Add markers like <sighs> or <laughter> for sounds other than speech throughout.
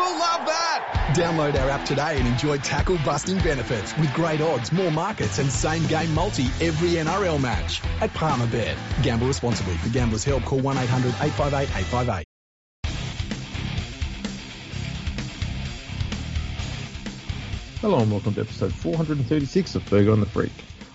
will love that. Download our app today and enjoy tackle busting benefits with great odds, more markets, and same game multi every NRL match at Palmerbet. Gamble responsibly. For gamblers' help, call 1 800 858 858. Hello and welcome to episode 436 of Fergo on the Freak.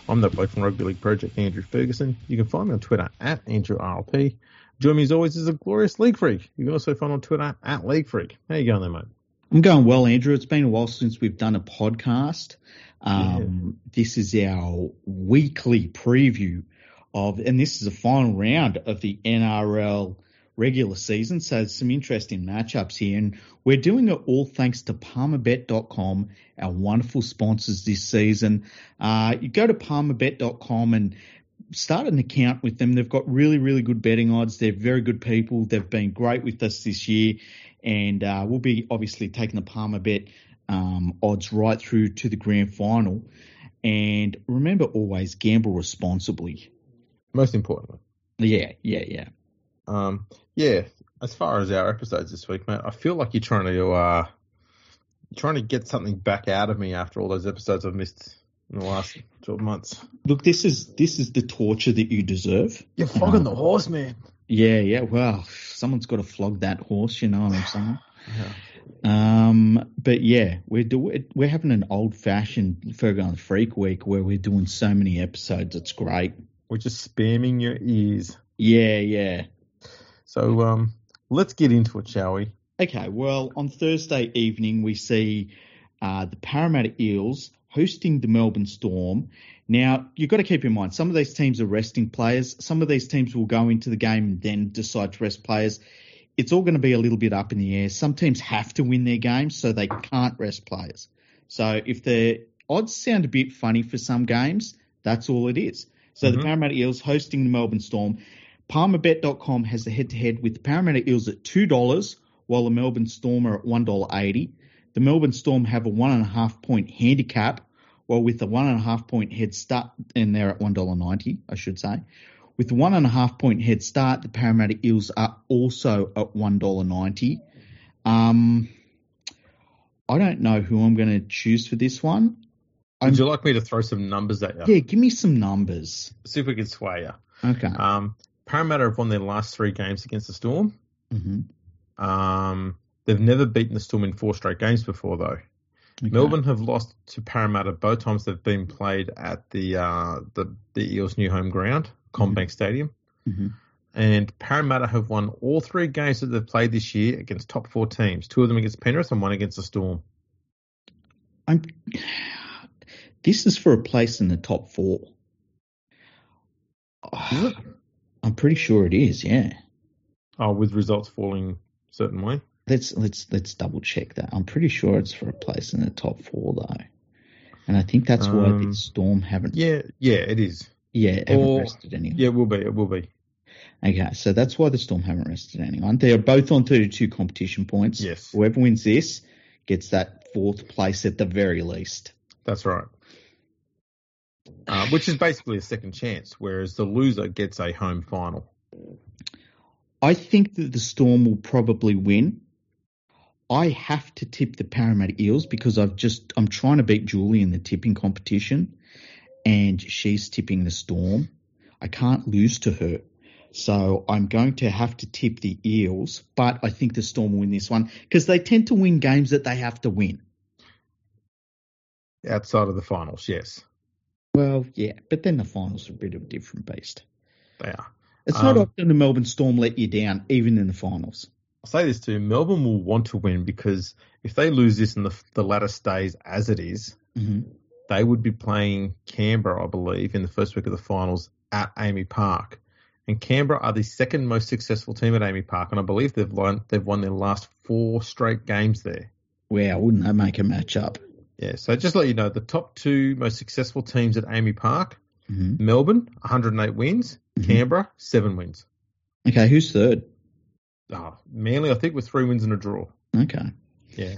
I'm the bloke from Rugby League Project, Andrew Ferguson. You can find me on Twitter at AndrewRLP. Join me as always as a glorious League Freak. You can also find on Twitter at League Freak. How you going there, mate? I'm going well, Andrew. It's been a while since we've done a podcast. Um, yeah. This is our weekly preview of, and this is the final round of the NRL regular season. So there's some interesting matchups here. And we're doing it all thanks to palmerbet.com, our wonderful sponsors this season. Uh, you go to palmerbet.com and start an account with them. They've got really, really good betting odds. They're very good people. They've been great with us this year. And uh, we'll be obviously taking the Palmer Bet um, odds right through to the grand final. And remember always gamble responsibly. Most importantly. Yeah, yeah, yeah. Um, yeah, as far as our episodes this week, mate, I feel like you're trying to uh, trying to get something back out of me after all those episodes I've missed in the last twelve months. Look, this is this is the torture that you deserve. You're flogging um, the horse, man. Yeah, yeah. Well, someone's got to flog that horse. You know what I'm saying? yeah. Um, but yeah, we're do, we're having an old fashioned Fergo Freak week where we're doing so many episodes. It's great. We're just spamming your ears. Yeah, yeah. So um, let's get into it, shall we? Okay. Well, on Thursday evening, we see uh, the Parramatta Eels hosting the Melbourne Storm. Now, you've got to keep in mind, some of these teams are resting players. Some of these teams will go into the game and then decide to rest players. It's all going to be a little bit up in the air. Some teams have to win their games, so they can't rest players. So if the odds sound a bit funny for some games, that's all it is. So mm-hmm. the Parramatta Eels hosting the Melbourne Storm. PalmerBet.com has the head-to-head with the Parramatta Eels at $2, while the Melbourne Storm are at $1.80. The Melbourne Storm have a one and a half point handicap, while with a one and a half point head start, and they're at $1.90, I should say. With one and a half point head start, the Parramatta Eels are also at $1.90. Um, I don't know who I'm going to choose for this one. Would I'm, you like me to throw some numbers at you? Yeah, give me some numbers. See if we can sway you. Okay. Um, Parramatta have won their last three games against the Storm. Mm-hmm. Um, they've never beaten the Storm in four straight games before, though. Okay. Melbourne have lost to Parramatta both times they've been played at the uh, the, the Eels' new home ground, CommBank mm-hmm. Stadium. Mm-hmm. And Parramatta have won all three games that they've played this year against top four teams. Two of them against Penrith and one against the Storm. I'm. This is for a place in the top four. I'm pretty sure it is. Yeah. Oh, with results falling certain way. Let's let's let's double check that. I'm pretty sure it's for a place in the top four though, and I think that's why um, the Storm haven't. Yeah, yeah, it is. Yeah, haven't or, rested anyone. Yeah, it will be. It will be. Okay, so that's why the Storm haven't rested anyone. They are both on 32 competition points. Yes. Whoever wins this gets that fourth place at the very least. That's right. Uh, which is basically a second chance, whereas the loser gets a home final. I think that the Storm will probably win. I have to tip the Parramatta Eels because I've just I'm trying to beat Julie in the tipping competition, and she's tipping the Storm. I can't lose to her, so I'm going to have to tip the Eels. But I think the Storm will win this one because they tend to win games that they have to win. Outside of the finals, yes. Well, yeah, but then the finals are a bit of a different beast. They are. It's not um, often the Melbourne Storm let you down, even in the finals. I'll say this too: Melbourne will want to win because if they lose this and the, the ladder stays as it is, mm-hmm. they would be playing Canberra, I believe, in the first week of the finals at AAMI Park. And Canberra are the second most successful team at AAMI Park, and I believe they've won they've won their last four straight games there. Wow, wouldn't that make a match up? Yeah, so just let you know, the top two most successful teams at AAMI Park, mm-hmm. Melbourne, 108 wins, mm-hmm. Canberra, seven wins. Okay, who's third? Oh, Manly, I think, with three wins and a draw. Okay. Yeah.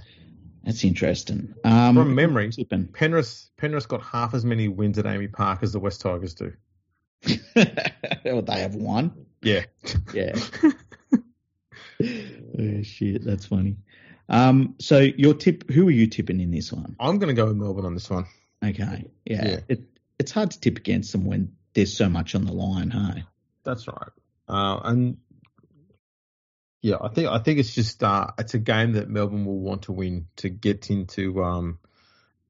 That's interesting. Um, From memory, Penrith, Penrith got half as many wins at AAMI Park as the West Tigers do. <laughs> well, they have one. Yeah. Yeah. <laughs> <laughs> oh, shit, that's funny. Um, so your tip, who are you tipping in this one? I'm going to go with Melbourne on this one. Okay, yeah, Yeah. It, it's hard to tip against them when there's so much on the line, hey? That's right. Uh, and yeah, I think I think it's just uh, it's a game that Melbourne will want to win to get into um,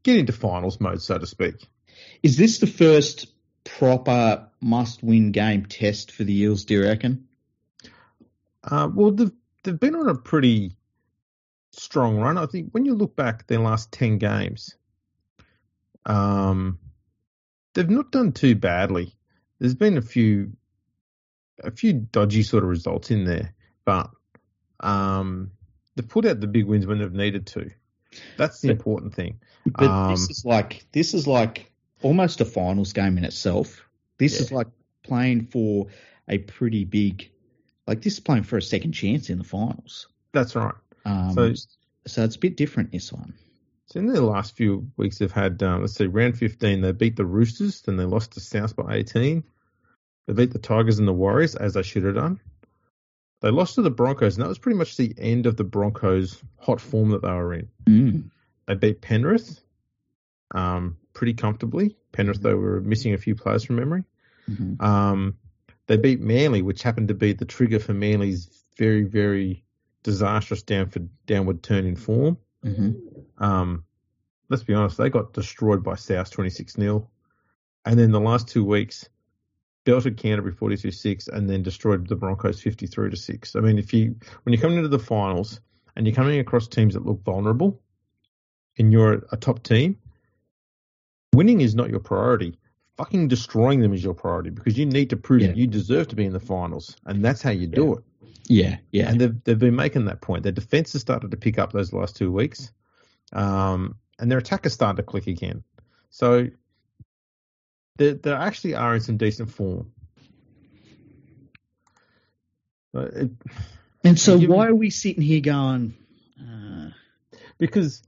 get into finals mode, so to speak. Is this the first proper must-win game test for the Eels? Do you reckon? Uh, well, they've they've been on a pretty strong run. I think when you look back their last ten games, um, they've not done too badly. There's been a few a few dodgy sort of results in there, but um, they've put out the big wins when they've needed to. That's the But- important thing. But Um, this is like this is like almost a finals game in itself. This Yeah. is like playing for a pretty big, like this is playing for a second chance in the finals. That's right. Um, So- so, it's a bit different this one. So in the last few weeks, they've had um, let's see, round 15, they beat the Roosters, then they lost to South by 18. They beat the Tigers and the Warriors, as they should have done. They lost to the Broncos, and that was pretty much the end of the Broncos' hot form that they were in. Mm. They beat Penrith um, pretty comfortably. Penrith, they were missing a few players from memory. Mhm. Um, they beat Manly, which happened to be the trigger for Manly's very, very disastrous downward, downward turn in form. Mhm. Um, let's be honest, they got destroyed by South 26 0. And then the last two weeks, belted Canterbury 42 6 and then destroyed the Broncos 53 to 6. I mean, if you, when you're coming into the finals and you're coming across teams that look vulnerable and you're a top team, winning is not your priority. Fucking destroying them is your priority because you need to prove Yeah. that you deserve to be in the finals. And that's how you do it. Yeah, yeah. And they've they've been making that point. Their defense has started to pick up those last two weeks, um, and their attack has started to click again. So they they actually are in some decent form. But it, and so given- why are we sitting here going? Uh, because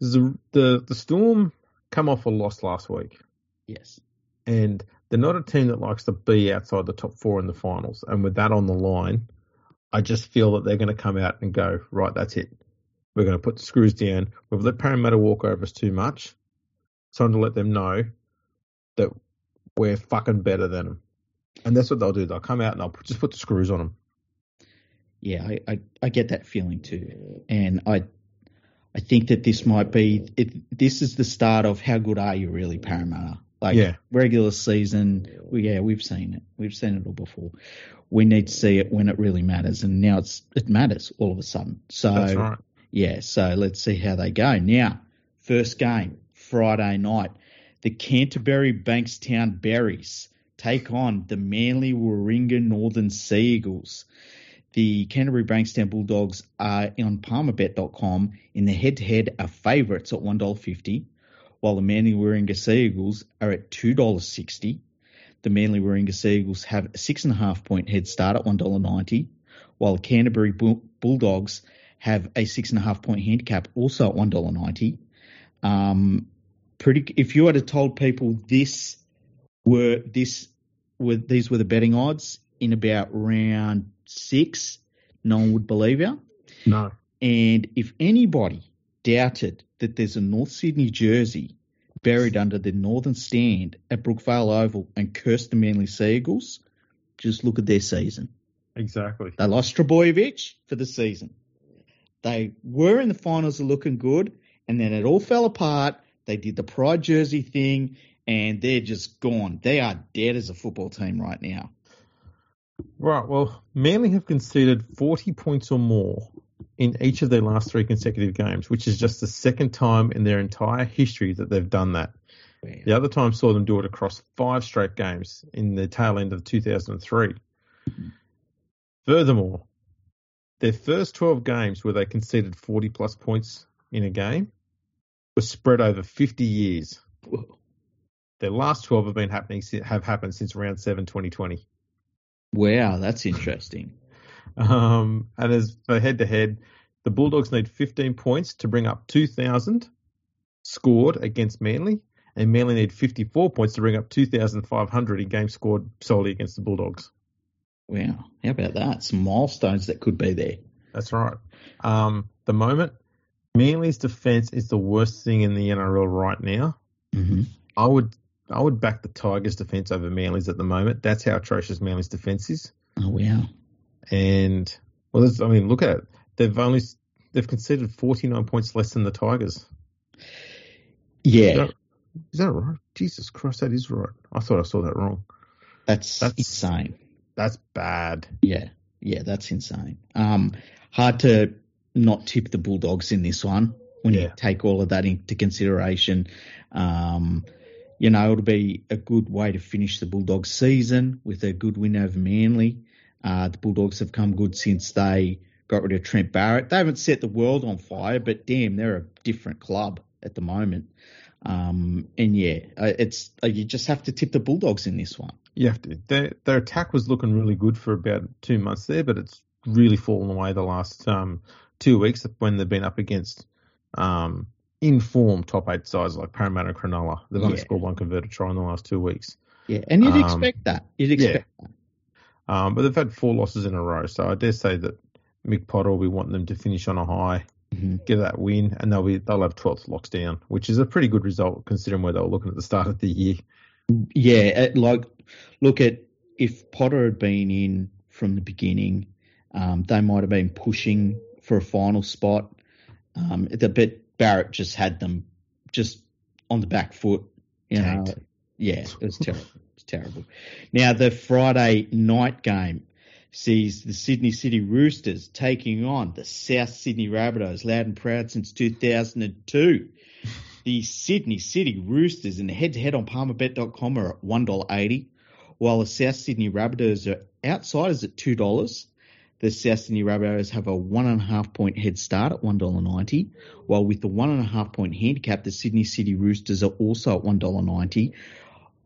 the, the the Storm come off a loss last week, yes. and they're not a team that likes to be outside the top four in the finals. And with that on the line, I just feel that they're going to come out and go, right, that's it. We're going to put the screws down. We've let Parramatta walk over us too much. It's time to let them know that we're fucking better than them. And that's what they'll do. They'll come out and they'll just put the screws on them. Yeah, I, I, I get that feeling too, and I I think that this might be it. This is the start of how good are you really, Parramatta? Like Yeah. regular season, we, yeah, we've seen it. We've seen it all before. We need to see it when it really matters, and now it's it matters all of a sudden. So That's right. yeah, so let's see how they go. Now, first game, Friday night. The Canterbury Bankstown Berries take on the Manly Warringah Northern Sea Eagles. The Canterbury Bankstown Bulldogs are on palmerbet.com in the head-to-head are favourites at $1.50, while the Manly Warringah Sea Eagles are at $2.60. The Manly Warringah Sea Eagles have a six and a half point head start at $1.90, while the Canterbury Bull- Bulldogs have a six and a half point handicap also at $1.90. Um, pretty, if you had told people this were this were these were the betting odds in about round six, no one would believe you. No. And if anybody doubted that there's a North Sydney jersey buried under the northern stand at Brookvale Oval and cursed the Manly Sea Eagles, just look at their season. Exactly. They lost Trbojevic for the season. They were in the finals of looking good, and then it all fell apart. They did the pride jersey thing, and they're just gone. They are dead as a football team right now. Right. Well, Manly have conceded 40 points or more in each of their last three consecutive games, which is just the second time in their entire history that they've done that. The other time saw them do it across five straight games in the tail end of 2003. Furthermore, their first 12 games where they conceded 40 plus points in a game was spread over 50 years. Their last 12 have been happening have happened since round 7 2020. Wow, that's interesting. <laughs> Um, and as for head to head, the Bulldogs need 15 points to bring up 2,000 scored against Manly, and Manly need 54 points to bring up 2,500 in games scored solely against the Bulldogs. Wow, how about that? Some milestones that could be there. That's right. Um, the moment, Manly's defense is the worst thing in the NRL right now. Mm-hmm. I would I would back the Tigers' defense over Manly's at the moment. That's how atrocious Manly's defense is. Oh wow. And well, I mean, look at it. They've only they've conceded 49 points less than the Tigers. Yeah. Is that, is that right? Jesus Christ, that is right. I thought I saw that wrong. That's, That's- insane. That's bad. Yeah. Yeah, that's insane. Um, hard to not tip the Bulldogs in this one when you take all of that into consideration. Um, you know, it'll be a good way to finish the Bulldogs season with a good win over Manly. Uh, the Bulldogs have come good since they got rid of Trent Barrett. They haven't set the world on fire, but damn, they're a different club at the moment. Um, and yeah, uh, it's uh, you just have to tip the Bulldogs in this one. You have to. Their, their attack was looking really good for about two months there, but it's really fallen away the last um, two weeks when they've been up against um, informed top eight sides like Parramatta and Cronulla. They've only Yeah. scored one converted try in the last two weeks. Yeah, and you'd Um, expect that. You'd expect that. Um, but they've had four losses in a row, so I dare say that Mick Potter will be wanting them to finish on a high, Mhm. get that win, and they'll be they'll have 12th locks down, which is a pretty good result considering where they were looking at the start of the year. Yeah, like look at if Potter had been in from the beginning, um, they might have been pushing for a final spot. Um, the, but Barrett just had them just on the back foot. You know, Tanked. yeah, it was terrible. It's terrible. Now the Friday night game sees the Sydney City Roosters taking on the South Sydney Rabbitohs, loud and proud since 2002. The Sydney City Roosters in the head-to-head on palmerbet.com are at $1.80, while the South Sydney Rabbitohs are outsiders at $2. The South Sydney Rabbitohs have a one and a half point head start at $1.90, while with the one and a half point handicap, the Sydney City Roosters are also at $1.90.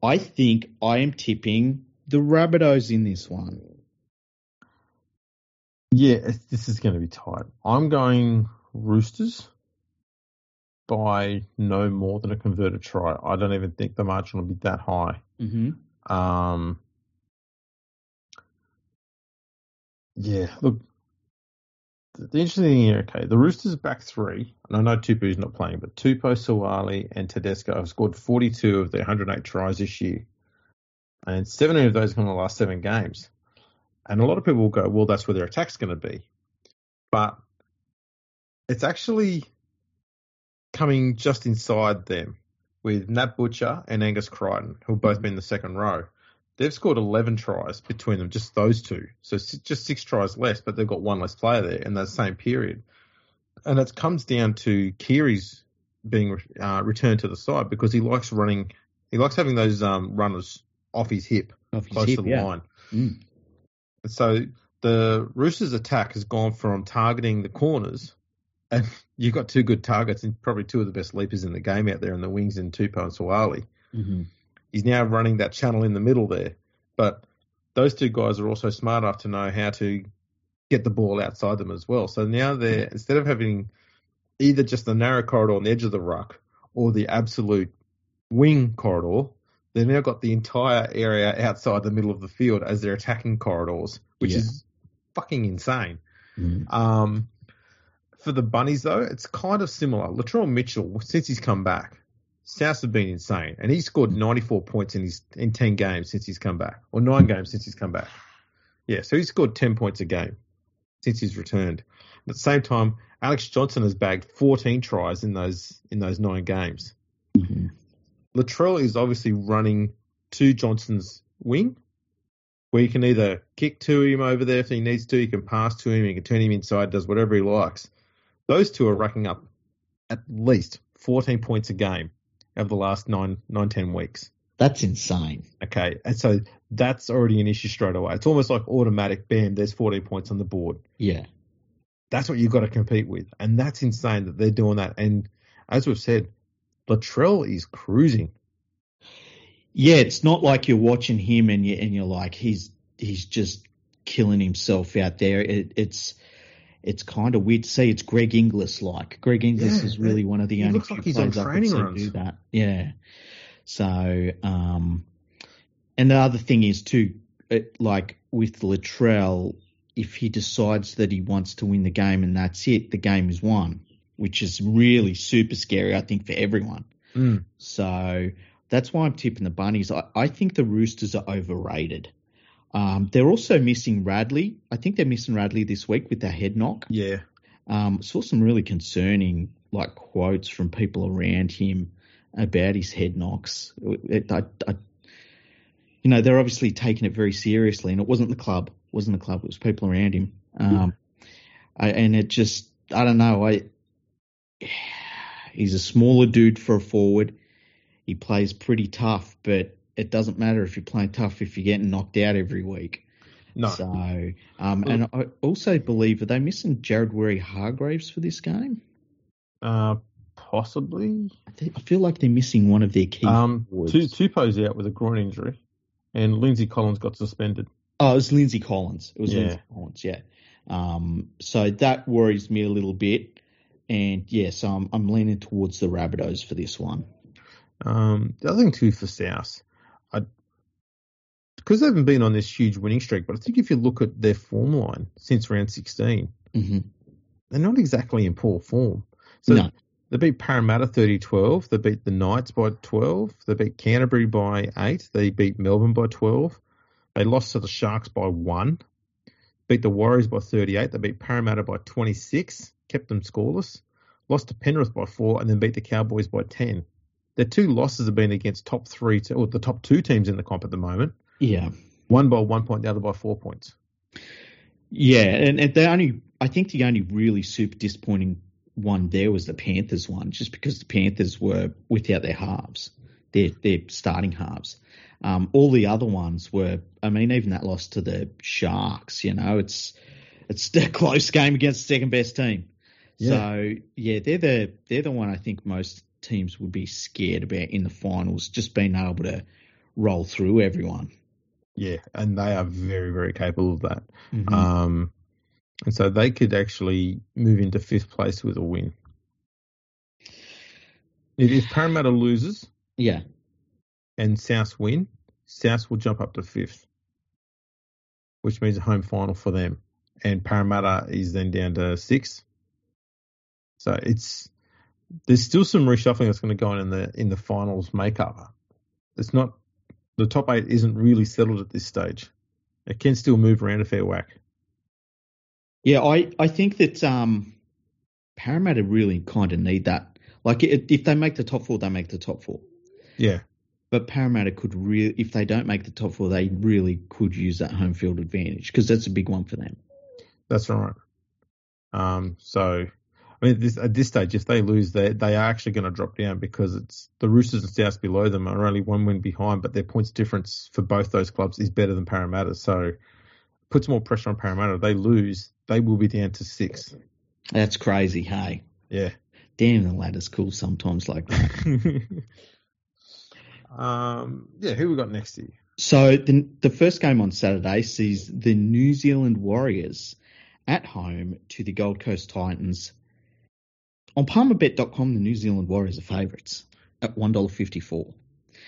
I think I am tipping the Rabbitohs in this one. Yeah, this is going to be tight. I'm going Roosters by no more than a converted try. I don't even think the margin will be that high. Mm-hmm. Um, yeah, look, the, interesting thing here, okay, the Roosters back three, and I know Tupou's not playing, but Tupou, Suaalii, and Tedesco have scored 42 of their 108 tries this year. And 17 of those come in the last seven games. And a lot of people will go, well, that's where their attack's going to be. But it's actually coming just inside them with Nat Butcher and Angus Crichton, who have both been in the second row. They've scored 11 tries between them, just those two. So just six tries less, but they've got one less player there in that same period. And it comes down to Keary's being uh, returned to the side because he likes running, he likes having those um, runners off his hip, Off his close hip, to the yeah. line. Mm. And so the Roosters' attack has gone from targeting the corners, and <laughs> you've got two good targets and probably two of the best leapers in the game out there in the wings in Tupou and Suaalii. Mm-hmm. He's now running that channel in the middle there. But those two guys are also smart enough to know how to get the ball outside them as well. So now they're instead of having either just the narrow corridor on the edge of the ruck or the absolute wing corridor, they've now got the entire area outside the middle of the field as their attacking corridors, which Yeah. is fucking insane. Mm. Um, for the Bunnies, though, it's kind of similar. Latrell Mitchell, since he's come back, South have been insane, and he's scored 94 points in his in 10 games since he's come back, or nine games since he's come back. Yeah, so he's scored 10 points a game since he's returned. At the same time, Alex Johnson has bagged 14 tries in those in those nine games. Mhm. Latrell is obviously running to Johnson's wing, where you can either kick to him over there if he needs to, you can pass to him, you can turn him inside, does whatever he likes. Those two are racking up at least 14 points a game over the last nine, nine, ten weeks. That's insane. Okay, and so that's already an issue straight away. It's almost like automatic, bam, there's 14 points on the board. Yeah. That's what you've got to compete with. And that's insane that they're doing that. And as we've said, Latrell is cruising. Yeah, it's not like you're watching him and you and you're like he's he's just killing himself out there. It, it's it's kind of weird to see. It's Greg Inglis like. Greg Inglis Yeah, is really one of the only looks few like he's on players I could training see runs. do that. Yeah. So, um, and the other thing is too, it, like with Latrell, if he decides that he wants to win the game and that's it, the game is won, which is really super scary, I think, for everyone. Mm. So that's why I'm tipping the Bunnies. I, I think the Roosters are overrated. Um, they're also missing Radley. I think they're missing Radley this week with their head knock. Yeah. Um, saw some really concerning like quotes from people around him about his head knocks. It, I, I, you know, they're obviously taking it very seriously, and it wasn't the club, it wasn't the club, it was people around him. Um, <laughs> I, and it just, I don't know, I, <sighs> he's a smaller dude for a forward. He plays pretty tough, but it doesn't matter if you're playing tough if you're getting knocked out every week. No. So, um, and I also believe are they missing Jared Waerea-Hargreaves for this game? Uh, possibly. I, feel like they're missing one of their key Um, two Tupou's out with a groin injury, and Lindsay Collins got suspended. Oh, it was Lindsay Collins. It was Yeah. Lindsay Collins, yeah. Um, so that worries me a little bit. And yeah, so I'm, I'm leaning towards the Rabbitohs for this one. Um, the other thing too for South, I because they haven't been on this huge winning streak, but I think if you look at their form line since round 16, hmm they're not exactly in poor form. So No. they beat Parramatta 30-12, they beat the Knights by 12, they beat Canterbury by 8, they beat Melbourne by 12, they lost to the Sharks by 1, beat the Warriors by 38, they beat Parramatta by 26, kept them scoreless, lost to Penrith by 4, and then beat the Cowboys by 10. Their two losses have been against top three, te- or the top two teams in the comp at the moment. Yeah. One by one point, the other by four points. Yeah. And, and they only, I think the only really super disappointing one there was the Panthers one, just because the Panthers were without their halves, their, their starting halves. Um, all the other ones were, I mean, even that loss to the Sharks, you know, it's, it's <laughs> a close game against the second best team. So yeah, they're the they're the one I think most teams would be scared about in the finals, just being able to roll through everyone. Yeah, and they are very, very capable of that. Mhm. Um, and so they could actually move into fifth place with a win. If, if Parramatta loses yeah, and South win, South will jump up to fifth, which means a home final for them. And Parramatta is then down to sixth. So it's there's still some reshuffling that's going to go on in the in the finals makeup. It's not the top eight isn't really settled at this stage. It can still move around a fair whack. yeah. I I think that um, Parramatta really kind of need that. Like i if they make the top four, they make the top four. Yeah, But Parramatta could really, if they don't make the top four, they really could use that home field advantage because that's a big one for them. that's right. Um, so I mean, this, at this stage, if they lose, they they are actually going to drop down because it's the Roosters and Souths below them are only one win behind, but their points difference for both those clubs is better than Parramatta. So puts more pressure on Parramatta. If they lose, they will be down to six. That's crazy, hey. Yeah. Damn, the ladder's cool sometimes like that. <laughs> um. Yeah. Who we got next year? So the the first game on Saturday sees the New Zealand Warriors at home to the Gold Coast Titans. On PalmerBet.com, the New Zealand Warriors are favourites at one dollar fifty four.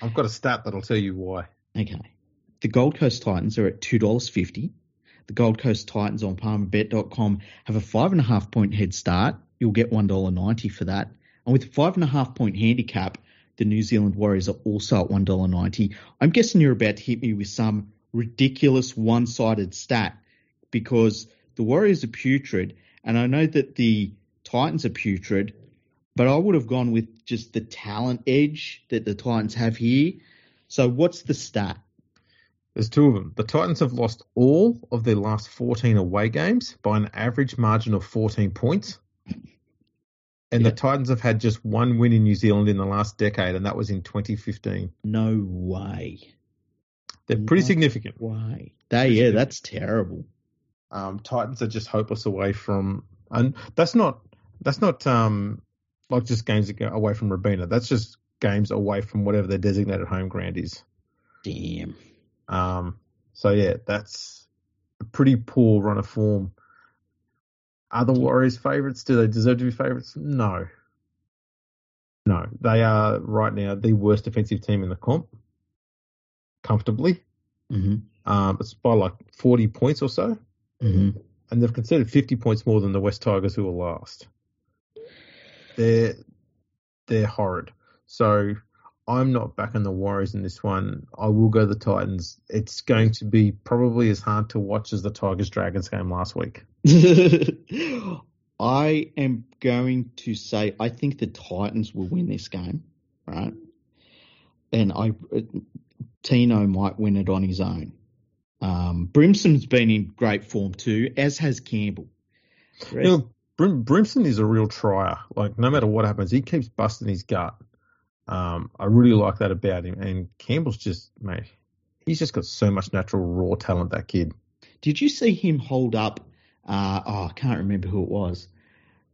I've got a stat that'll tell you why. Okay, the Gold Coast Titans are at two dollars fifty. The Gold Coast Titans on PalmerBet.com have a five and a half point head start. You'll get one dollar ninety for that, and with a five and a half point handicap, the New Zealand Warriors are also at one dollar ninety. I'm guessing you're about to hit me with some ridiculous one sided stat because the Warriors are putrid, and I know that the Titans are putrid, but I would have gone with just the talent edge that the Titans have here. So what's the stat? There's two of them. The Titans have lost all of their last 14 away games by an average margin of 14 points. And Yeah. the Titans have had just one win in New Zealand in the last decade, and that was in 2015. No way. They're pretty No. significant. Way. They, yeah, that's terrible. Um, Titans are just hopeless away from, and that's not that's not um like just games that go away from Robina. That's just games away from whatever their designated home ground is. Damn. Um, so yeah, that's a pretty poor run of form. Are the Warriors favourites? Do they deserve to be favourites? No. No, they are right now the worst defensive team in the comp, comfortably. hmm Um, it's by like forty points or so. Mm-hmm. and they've conceded 50 points more than the West Tigers, who were last. They're they're horrid. So I'm not backing the Warriors in this one. I will go the Titans. It's going to be probably as hard to watch as the Tigers Dragons game last week. <laughs> I am going to say I think the Titans will win this game, right? And I Tino might win it on his own. Um, Brimson's been in great form too, as has Campbell. Brim, Brimson is a real trier. Like no matter what happens, he keeps busting his gut. Um, I really like that about him. And Campbell's just mate, he's just got so much natural raw talent. That kid. Did you see him hold up? Uh, oh, I can't remember who it was,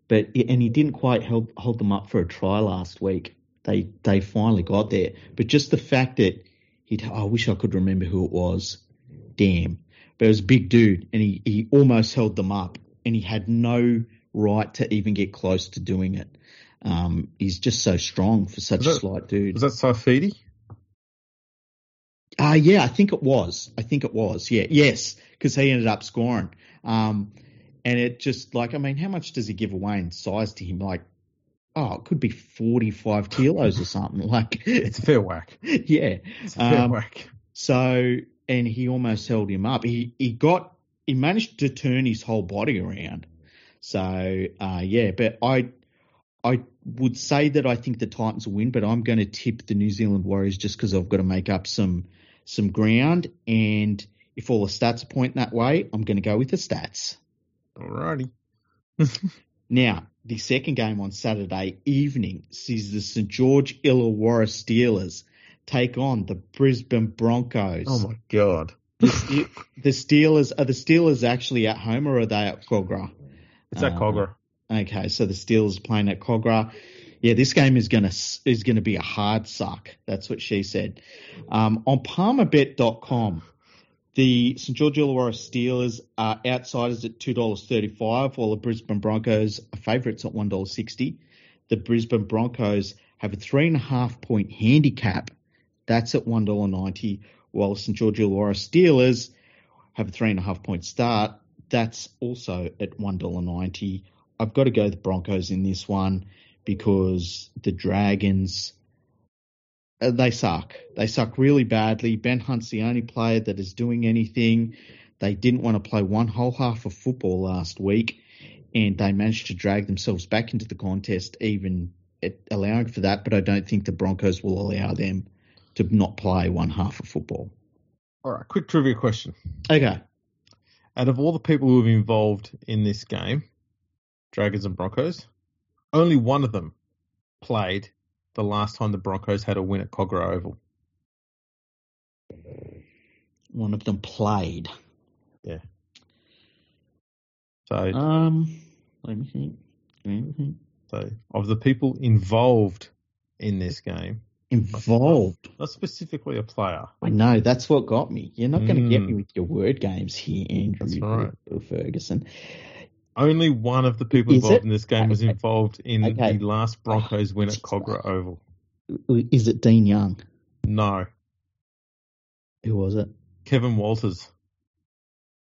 but and he didn't quite hold hold them up for a try last week. They they finally got there, but just the fact that he, oh, I wish I could remember who it was. Damn, but it was a big dude, and he he almost held them up, and he had no right to even get close to doing it. Um, he's just so strong for such Was a slight dude. Was that Saifidi? Uh, yeah, I think it was. I think it was. Yeah, yes, because he ended up scoring. Um, and it just like, I mean, how much does he give away in size to him? Like, oh, it could be 45 kilos or something. <laughs> Like, It's a fair whack. <laughs> yeah. It's a fair Um, whack. So, and he almost held him up. He, he got, he managed to turn his whole body around. So, uh, yeah, but I, I would say that I think the Titans will win, but I'm going to tip the New Zealand Warriors just because I've got to make up some, some ground. And if all the stats point that way, I'm going to go with the stats. Alrighty. <laughs> Now, the second game on Saturday evening sees the St George Illawarra Steelers take on the Brisbane Broncos. Oh my god. the, Ste- the Steelers are the Steelers actually at home or are they at Kogarah? It's at Uh, Kogarah. Okay, so the Steelers playing at Kogarah. Yeah, this game is gonna is gonna be a hard suck. That's what she said. Um, on PalmerBet.com, the St George Illawarra Steelers are outsiders at two dollars thirty five, while the Brisbane Broncos are favourites at one dollar sixty. The Brisbane Broncos have a three and a half point handicap. That's at one dollar ninety, while the St George Illawarra Steelers have a three and a half point start. That's also at one dollar ninety. I've got to go the Broncos in this one because the Dragons uh, they suck. They suck really badly. Ben Hunt's the only player that is doing anything. They didn't want to play one whole half of football last week, and they managed to drag themselves back into the contest, even allowing for that. But I don't think the Broncos will allow them to not play one half of football. Alright, quick trivia question. Okay. Out of all the people who have been involved in this game, Dragons and Broncos, only one of them played the last time the Broncos had a win at Kogarah Oval. One of them played. Yeah. So, Um, let me think. Let me think. so of the people involved in this game, Involved. not specifically a player. I know that's what got me. You're not going to get Mm. me with your word games here, Andrew That's right. Bill Ferguson. Only one of the people Is involved it? in this game was involved in Okay. the last Broncos win at. Kogarah Oval. Is it Dean Young? No, Who was it? Kevin Walters.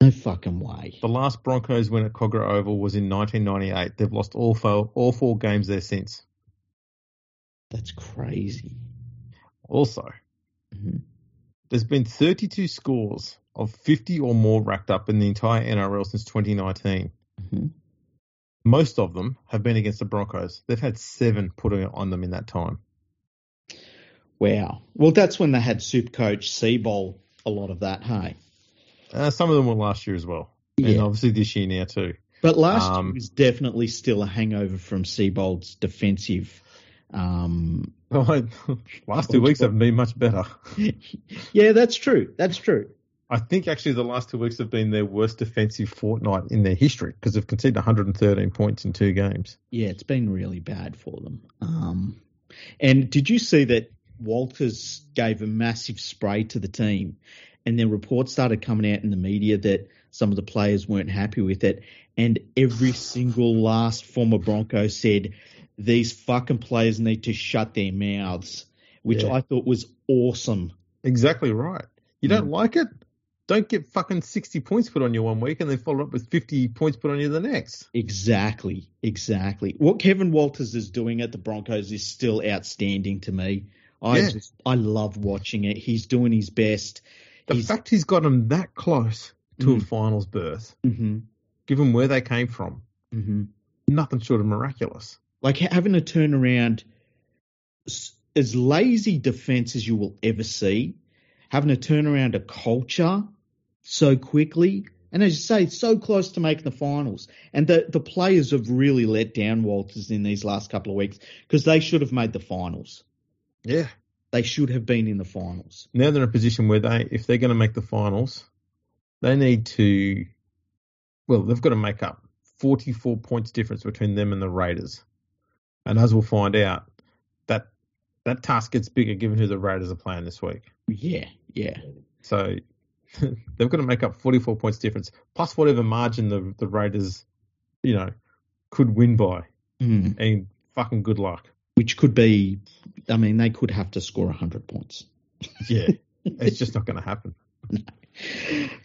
No fucking way. The last Broncos win at Kogarah Oval was in 1998. They've lost all four, all four games there since. That's crazy. Also, Mhm. there's been 32 scores of 50 or more racked up in the entire NRL since 2019. Mhm. Most of them have been against the Broncos. They've had seven put on them in that time. Wow. Well, that's when they had Super Coach Seibold. A lot of that, hey. Uh, some of them were last year as well, and obviously this year now too. But last Um, year was definitely still a hangover from Seibold's defensive. Um, <laughs> last two weeks haven't been much better. <laughs> yeah, that's true. That's true. I think actually the last two weeks have been their worst defensive fortnight in their history because they've conceded 113 points in two games. Yeah, it's been really bad for them. Um, and did you see that Walters gave a massive spray to the team, and then reports started coming out in the media that some of the players weren't happy with it, and every single last former Bronco said these fucking players need to shut their mouths, which Yeah. I thought was awesome. Exactly right. You don't like it? don't get fucking 60 points put on you one week and then follow up with 50 points put on you the next. Exactly, exactly. What Kevin Walters is doing at the Broncos is still outstanding to me. I Yeah. just, I love watching it. He's doing his best. The He's, fact he's got them that close to a Mm. finals berth, hmm given where they came from, hmm nothing short of miraculous. Like having to turn around as lazy defense as you will ever see, having to turn around a culture so quickly, and as you say, so close to making the finals. And the the players have really let down Walters in these last couple of weeks because they should have made the finals. Yeah. They should have been in the finals. Now they're in a position where they, if they're going to make the finals, they need to, well, they've got to make up 44 points difference between them and the Raiders. And as we'll find out, that that task gets bigger given who the Raiders are playing this week. Yeah, yeah. So <laughs> they've got to make up 44 points difference, plus whatever margin the, the Raiders, you know, could win by. Mm. And fucking good luck. Which could be, I mean, they could have to score 100 points. Yeah. <laughs> it's just not going to happen.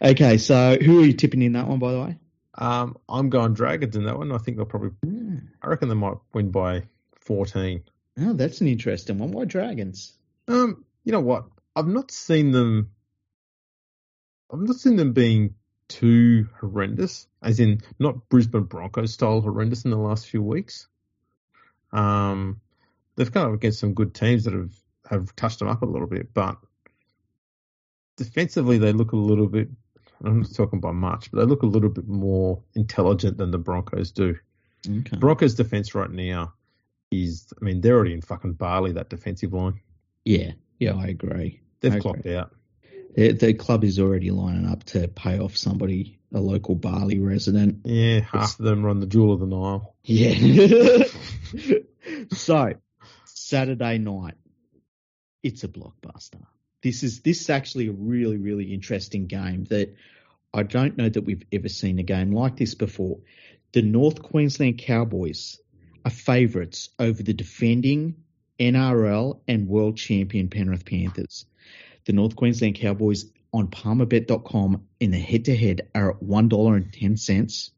Okay, so who are you tipping in that one, by the way? Um, I'm going Dragons in that one. I think they'll probably, I reckon they might win by 14. Oh, that's an interesting one. Why dragons? Um, you know what? I've not seen them. I've not seen them being too horrendous, as in not Brisbane Broncos style horrendous in the last few weeks. Um, they've come up against some good teams that have have touched them up a little bit, but defensively they look a little bit. I'm not talking by much, but they look a little bit more intelligent than the Broncos do. Okay. Broncos defense right now is, I mean, they're already in fucking Bali that defensive line. Yeah, yeah, I agree. They've Okay. clocked out. The, the club is already lining up to pay off somebody, a local Bali resident. Yeah, half of them are on the Jewel of the Nile. Yeah. <laughs> so, Saturday night, it's a blockbuster. This is this is actually a really really interesting game that I don't know that we've ever seen a game like this before. The North Queensland Cowboys are favourites over the defending NRL and world champion Penrith Panthers. The North Queensland Cowboys on palmerbet.com in the head to head are at $1.10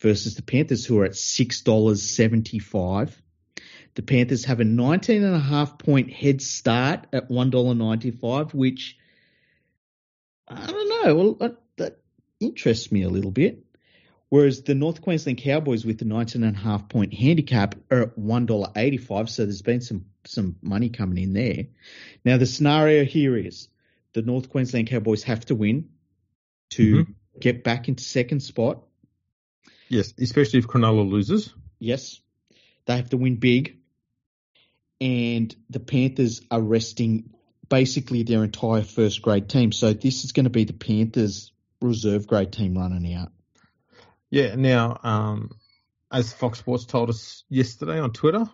versus the Panthers who are at $6.75. The Panthers have a 19 and a half point head start at $1.95, which I don't know. Well, that, that interests me a little bit. Whereas the North Queensland Cowboys with the 19 and a half point handicap are at $1.85. So there's been some, some money coming in there. Now the scenario here is the North Queensland Cowboys have to win to mm-hmm. get back into second spot. Yes, especially if Cronulla loses. Yes. They have to win big. And the Panthers are resting basically their entire first grade team. So this is going to be the Panthers reserve grade team running out. Yeah, now, um, as Fox Sports told us yesterday on Twitter,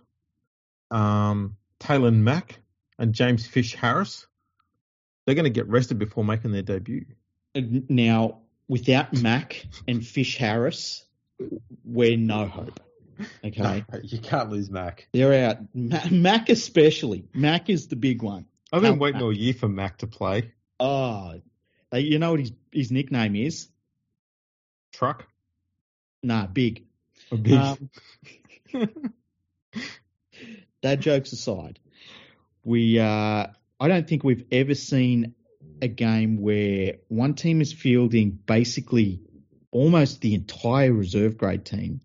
um, Taylor Mack and James Fish Harris, they're going to get rested before making their debut. And Now, without Mac and Fish Harris, we're no hope. Okay. <laughs> you can't lose Mac. They're out. Ma- Mac especially. Mac is the big one. I've been waiting all year for Mac to play. Oh, you know what his, his nickname is? Truck. Nah, big. A big. Um, <laughs> that jokes aside, we uh, I don't think we've ever seen a game where one team is fielding basically almost the entire reserve grade team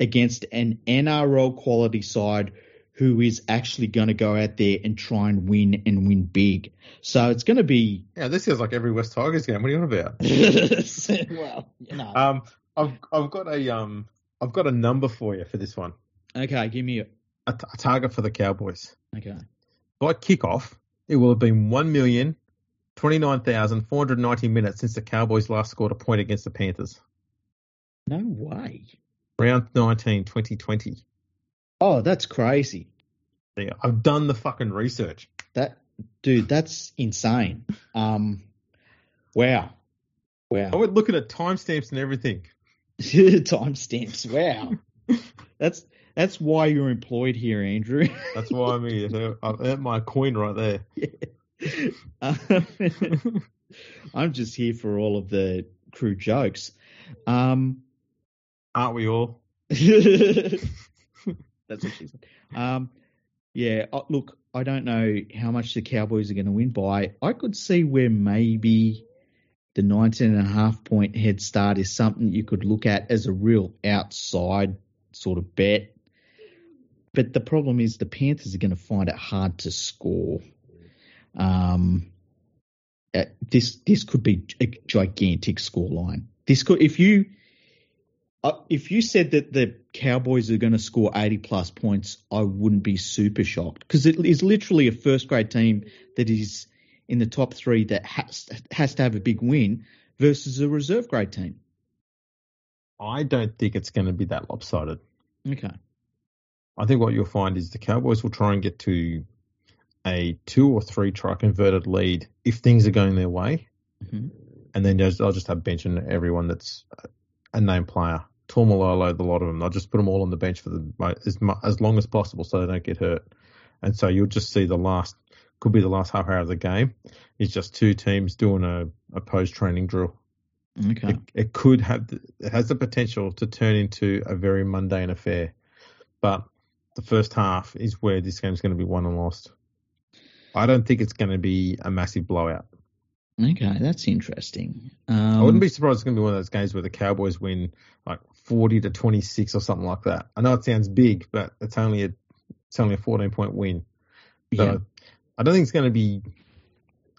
against an NRL quality side who is actually going to go out there and try and win and win big. So it's going to be yeah, this is like every West Tigers game. What are you on about? <laughs> <laughs> well, you know. Um, I've I've got a um I've got a number for you for this one. okay, give me a A, t- a target for the Cowboys. okay. By kickoff, it will have been one million twenty nine thousand four hundred ninety minutes since the Cowboys last scored a point against the Panthers. No way. Round 19, 2020. Oh, that's crazy. Yeah, I've done the fucking research. That dude, that's insane. Um, wow, wow. I went looking at timestamps and everything. <laughs> Timestamps. Wow. <laughs> That's that's why you're employed here, Andrew. <laughs> That's why I'm here. I've earned my coin right there. Um, I'm just here for all of the crew jokes. Um, Aren't we all? that's what she said. Um, yeah, uh, look, I don't know how much the Cowboys are going to win by. I could see where maybe the 19 and a half point head start is something you could look at as a real outside sort of bet. But the problem is the Panthers are going to find it hard to score. Um, uh, this this could be a gigantic scoreline. This could if you uh, if you said that the Cowboys are going to score 80 plus points, I wouldn't be super shocked because it is literally a first grade team that is in the top three that has has to have a big win versus a reserve grade team. I don't think it's going to be that lopsided. Okay. I think what you'll find is the Cowboys will try and get to a two or three try converted lead if things are going their way, hmm and then they'll they'll just have bench and everyone that's a name player. Taumalolo, the lot of them, they'll just put them all on the bench for the as as long as possible so they don't get hurt. And so you'll just see the last could be the last half hour of the game is just two teams doing a, a post training drill. Okay. It, it could have it has the potential to turn into a very mundane affair, but the first half is where this game's going to be won and lost. I don't think it's going to be a massive blowout. Okay, that's interesting. Um, I wouldn't be surprised it's going to be one of those games where the Cowboys win like 40 to 26 or something like that. I know it sounds big, but it's only a it's only a 14 point win. So Yeah. I don't think it's going to be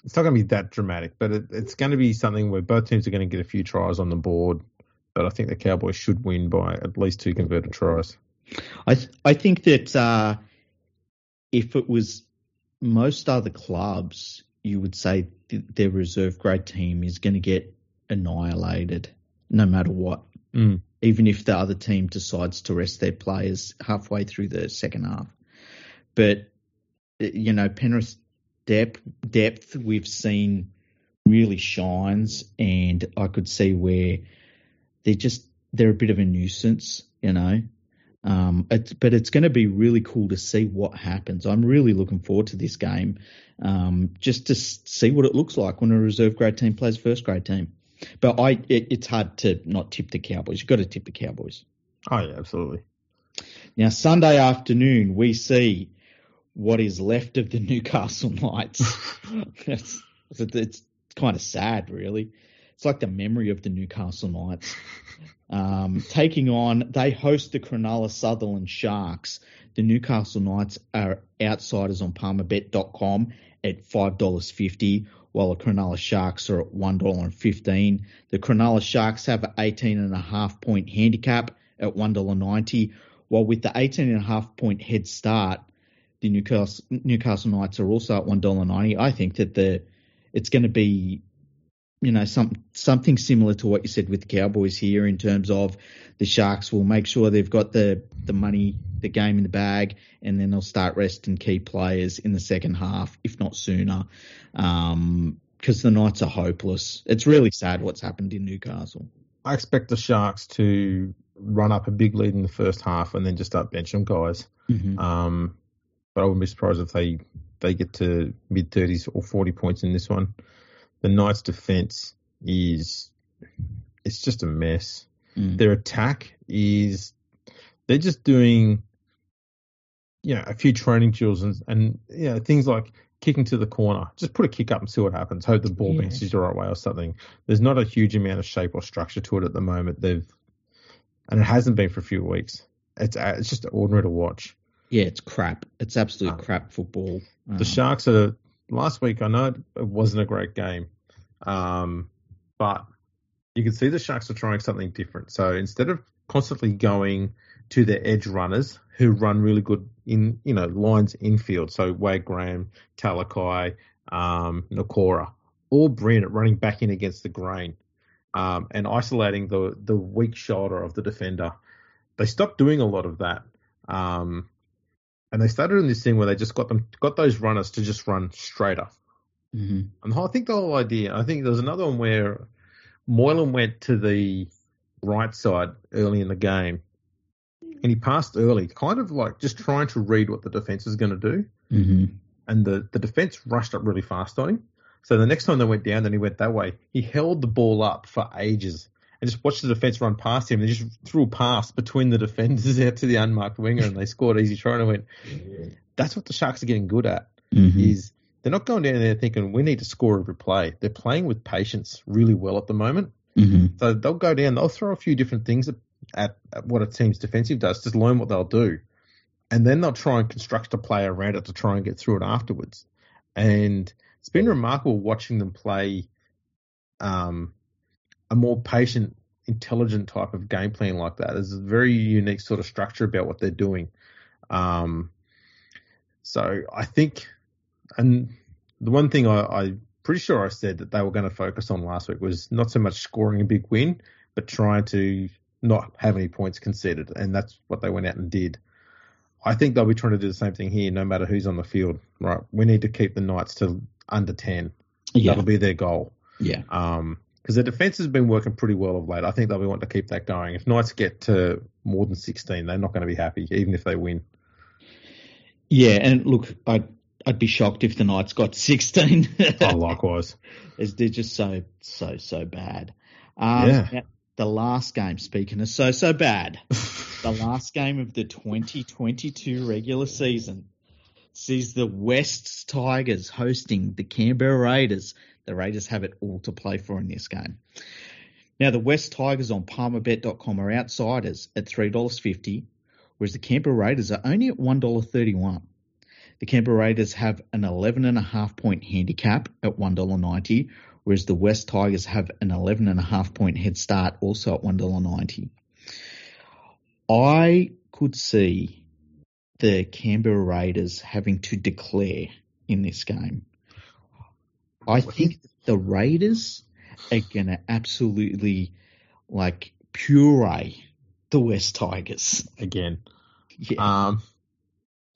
it's not going to be that dramatic, but it, it's going to be something where both teams are going to get a few tries on the board. But I think the Cowboys should win by at least two converted tries. I th- I think that uh, if it was most other clubs, you would say th- their reserve grade team is going to get annihilated, no matter what. Mm. Even if the other team decides to rest their players halfway through the second half, but you know Penrith depth depth we've seen really shines, and I could see where they're just they're a bit of a nuisance, you know. Um, it's, but it's going to be really cool to see what happens. I'm really looking forward to this game, um, just to see what it looks like when a reserve grade team plays first grade team. But I, it, it's hard to not tip the Cowboys. You've got to tip the Cowboys. Oh yeah, absolutely. Now Sunday afternoon, we see what is left of the <laughs> Newcastle Knights. <laughs> it's, it's kind of sad, really. It's like the memory of the Newcastle Knights. Um, taking on, they host the Cronulla Sutherland Sharks. The Newcastle Knights are outsiders on PalmerBet.com at $5.50, while the Cronulla Sharks are at $1.15. The Cronulla Sharks have an 18.5 point handicap at $1.90, while with the 18.5 point head start, the Newcastle, Newcastle Knights are also at $1.90. I think that the it's going to be you know, some something similar to what you said with the Cowboys here in terms of the Sharks will make sure they've got the the money, the game in the bag, and then they'll start resting key players in the second half, if not sooner, because the Knights are hopeless. It's really sad what's happened in Newcastle. I expect the Sharks to run up a big lead in the first half and then just start benching guys. Mm-hmm. Um, but I wouldn't be surprised if they they get to mid thirties or forty points in this one. The Knights' defense is it's just a mess. Mm. Their attack is they're just doing you know a few training drills and and you know things like kicking to the corner. Just put a kick up and see what happens. Hope the ball Yeah. bounces the right way or something. There's not a huge amount of shape or structure to it at the moment. They've and it hasn't been for a few weeks. It's it's just ordinary to watch. Yeah, it's crap. It's absolute Um, crap football. Um, The Sharks are last week. I know it wasn't a great game, um, but you can see the Sharks are trying something different. So instead of constantly going to their edge runners who run really good in you know lines infield, so Wade Graham, Talakai, um, Nikora, all brilliant at running back in against the grain um, and isolating the the weak shoulder of the defender. They stopped doing a lot of that. Um, and they started in this thing where they just got them got those runners to just run straighter. mhm. And whole- I think the whole idea, I think there was another one where Moylan went to the right side early in the game, and he passed early, kind of like just trying to read what the defense is going to do. Mhm. And the the defense rushed up really fast on him. So the next time they went down, then he went that way. He held the ball up for ages and just watched the defense run past him. They just threw a pass between the defenders <laughs> out to the unmarked winger, and they scored easy try. And I went, that's what the Sharks are getting good at. Mm-hmm. Is they're not going down there thinking we need to score every play. They're playing with patience really well at the moment. Mm-hmm. So they'll go down, they'll throw a few different things at, at, at what a team's defensive does, just learn what they'll do. And then they'll try and construct a play around it to try and get through it afterwards. And it's been remarkable watching them play um, a more patient, intelligent type of game plan like that. There's a very unique sort of structure about what they're doing. Um, so I think, and the one thing I, I pretty sure I said that they were going to focus on last week was not so much scoring a big win, but trying to not have any points conceded, and that's what they went out and did. I think they'll be trying to do the same thing here, no matter who's on the field. Right, we need to keep the Knights to under ten. Yeah. That'll be their goal. Yeah. Um, because the defense has been working pretty well of late. I think they'll be wanting to keep that going. If Knights get to more than 16, they're not going to be happy, even if they win. Yeah, and look, I'd I'd be shocked if the Knights got 16. Oh, likewise. <laughs> They're just so so so bad. Um, Yeah. The last game, speaking of so so bad, <laughs> the last game of the 2022 regular season sees the West Tigers hosting the Canberra Raiders. The Raiders have it all to play for in this game. Now, the West Tigers on palmerbet.com are outsiders at $3.50, whereas the Canberra Raiders are only at $1.31. The Canberra Raiders have an 11.5 point handicap at $1.90, whereas the West Tigers have an 11.5 point head start also at $1.90. I could see the Canberra Raiders having to declare in this game. I think the Raiders are going to absolutely like puree the West Tigers. Again. Yeah. Um,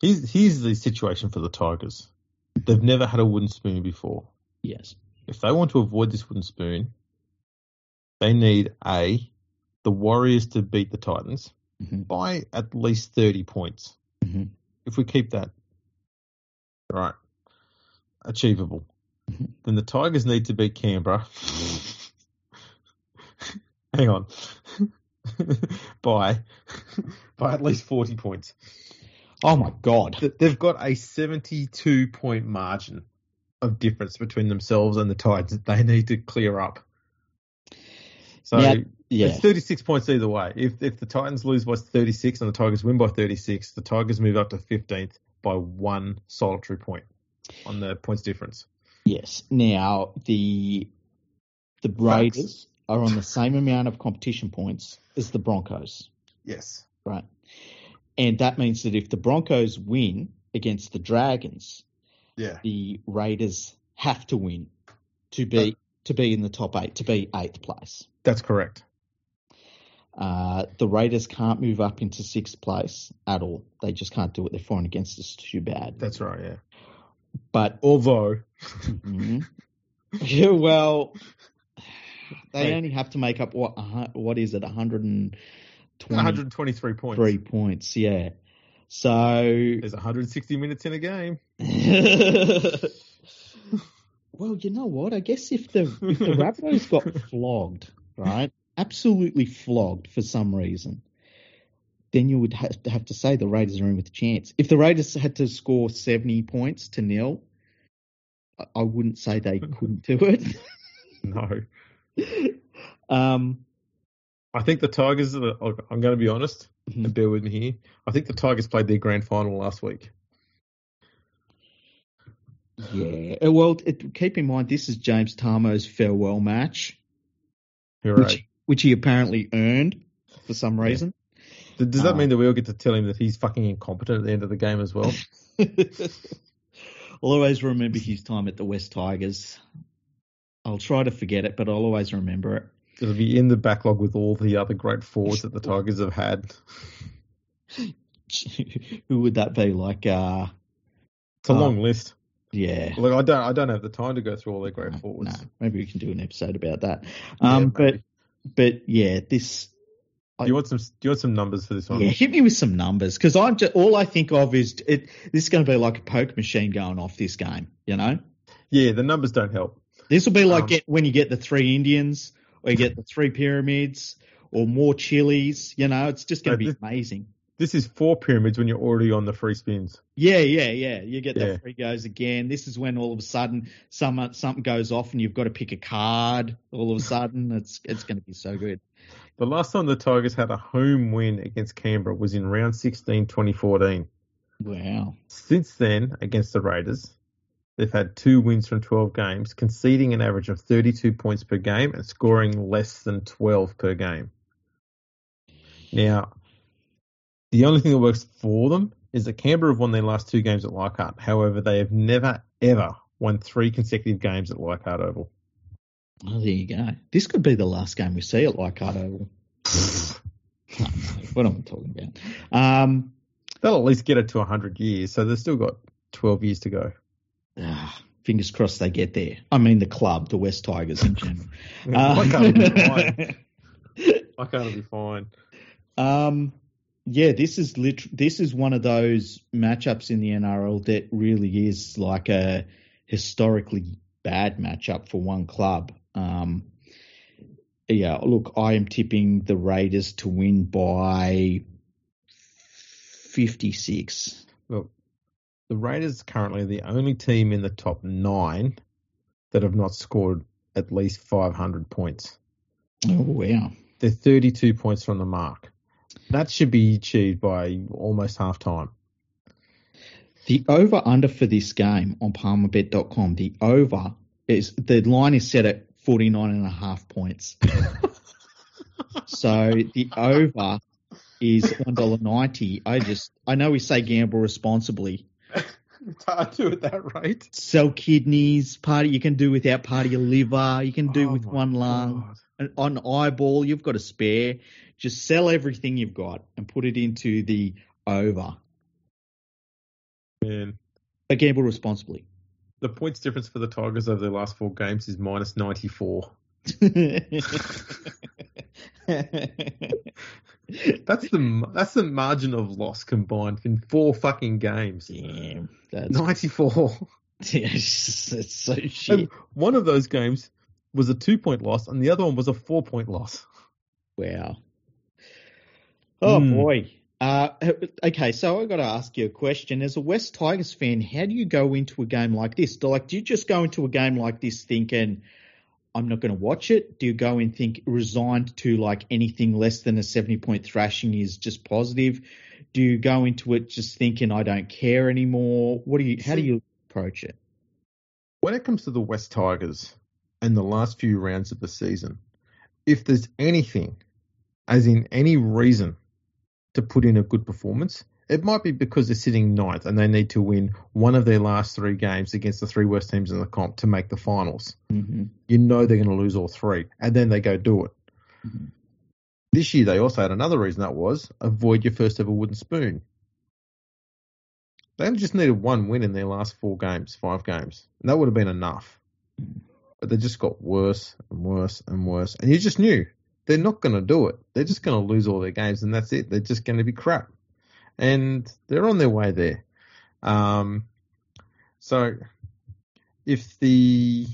here's, here's the situation for the Tigers. They've never had a wooden spoon before. yes. If they want to avoid this wooden spoon, they need A, the Warriors to beat the Titans Mhm. by at least 30 points. Mhm. If we keep that, right, achievable. <laughs> then the Tigers need to beat Canberra. <laughs> Hang on. <laughs> by by at least 40 points. Oh my God. They've got a 72 point margin of difference between themselves and the Titans that they need to clear up. So Now- Yeah. it's 36 points either way. If if the Titans lose by 36 and the Tigers win by 36, the Tigers move up to 15th by one solitary point on the points difference. Yes. Now the the Raiders are on the same amount of competition points as the Broncos, Yes. right? And that means that if the Broncos win against the Dragons, Yeah. the Raiders have to win to be to be in the top eight, to be eighth place. That's correct. Uh, the Raiders can't move up into sixth place at all. They just can't do it. They're for and against us too bad. That's right, yeah. But Although Mhm. <laughs> yeah, well, they Hey. only have to make up what what is it, 123 123 points. points. Yeah. So There's 160 minutes in a game. <laughs> well, you know what? I guess if the if the Rabbitohs got flogged, right, <laughs> absolutely flogged for some reason, then you would have to have to say the Raiders are in with a chance. If the Raiders had to score seventy points to nil, I, wouldn't say they <laughs> couldn't do it. No. <laughs> um, I think the Tigers, are, I'm going to be honest, Mhm. and bear with me here. I think the Tigers played their grand final last week. yeah. Uh, Well, it, keep in mind this is James Tamou's farewell match, Hooray. which which he apparently earned for some reason. Does that Uh, mean that we all get to tell him that he's fucking incompetent at the end of the game as well? <laughs> I'll always remember his time at the West Tigers. I'll try to forget it, but I'll always remember it. It'll be in the backlog with all the other great forwards that the Tigers have had. <laughs> Who would that be? Like, uh, It's a Oh. long list. yeah. Look, I don't, I don't have the time to go through all their great No, forwards. no. maybe we can do an episode about that. Yeah, Um, but maybe. but yeah, this do you want some? Do you want some numbers for this one? yeah, hit me with some numbers because I'm just all I think of is it. This is going to be like a poke machine going off this game, you know. yeah, the numbers don't help. This will be like Um, get, when you get the three Indians, or you get the three pyramids, or more chilies. You know, it's just going to be this- amazing. This is four pyramids when you're already on the free spins. Yeah, yeah, yeah. You get Yeah. the free goes again. This is when all of a sudden some something goes off and you've got to pick a card. All of a sudden, it's it's going to be so good. The last time the Tigers had a home win against Canberra was in round 16, 2014. Wow. Since then, against the Raiders, they've had two wins from 12 games, conceding an average of 32 points per game and scoring less than 12 per game. Now, the only thing that works for them is that Canberra have won their last two games at Leichhardt. However, they have never, ever won three consecutive games at Leichhardt Oval. Oh, there you go. This could be the last game we see at Leichhardt Oval. <laughs> what am I talking about? Um, They'll at least get it to 100 years, so they've still got 12 years to go. ah, fingers crossed they get there. I mean, the club, the West Tigers in general. <laughs> Why can't be fine? <laughs> Why can't be fine? Um, yeah, this is lit- this is one of those matchups in the NRL that really is like a historically bad matchup for one club. Um, yeah, look, I am tipping the Raiders to win by 56. Look, the Raiders currently are the only team in the top nine that have not scored at least 500 points. Oh, wow. They're 32 points from the mark. That should be achieved by almost half time. The over under for this game on palmerbet.com, the over is the line is set at 49 and a half points. <laughs> so the over is $1.90. I just, I know we say gamble responsibly. It's hard to at that rate. Sell kidneys, party, you can do without part of your liver, you can do Oh with one lung. God. An, on eyeball, you've got a spare. Just sell everything you've got and put it into the over. Man, But gamble responsibly. the points difference for the Tigers over their last four games is minus 94. <laughs> That's the that's the margin of loss combined in four fucking games. Damn, that's 94. <laughs> yes, it's so shit. And one of those games was a two point loss, and the other one was a four point loss. Wow. Oh Hmm. boy. Uh, okay, so I got to ask you a question. As a West Tigers fan, how do you go into a game like this? Do, like, do you just go into a game like this thinking, "I'm not going to watch it"? Do you go and think resigned to like anything less than a 70 point thrashing is just positive? Do you go into it just thinking, "I don't care anymore"? What do you? How do you approach it? When it comes to the West Tigers and the last few rounds of the season, if there's anything, as in any reason, to put in a good performance, it might be because they're sitting ninth and they need to win one of their last three games against the three worst teams in the comp to make the finals. Mm-hmm. You know they're going to lose all three, and then they go do it. Mhm. This year they also had another reason that was avoid your first ever wooden spoon. They only just needed one win in their last four games, five games, and that would have been enough. But they just got worse and worse and worse, and you just knew they're not going to do it. They're just going to lose all their games, and that's it. They're just going to be crap, and they're on their way there. Um, so if the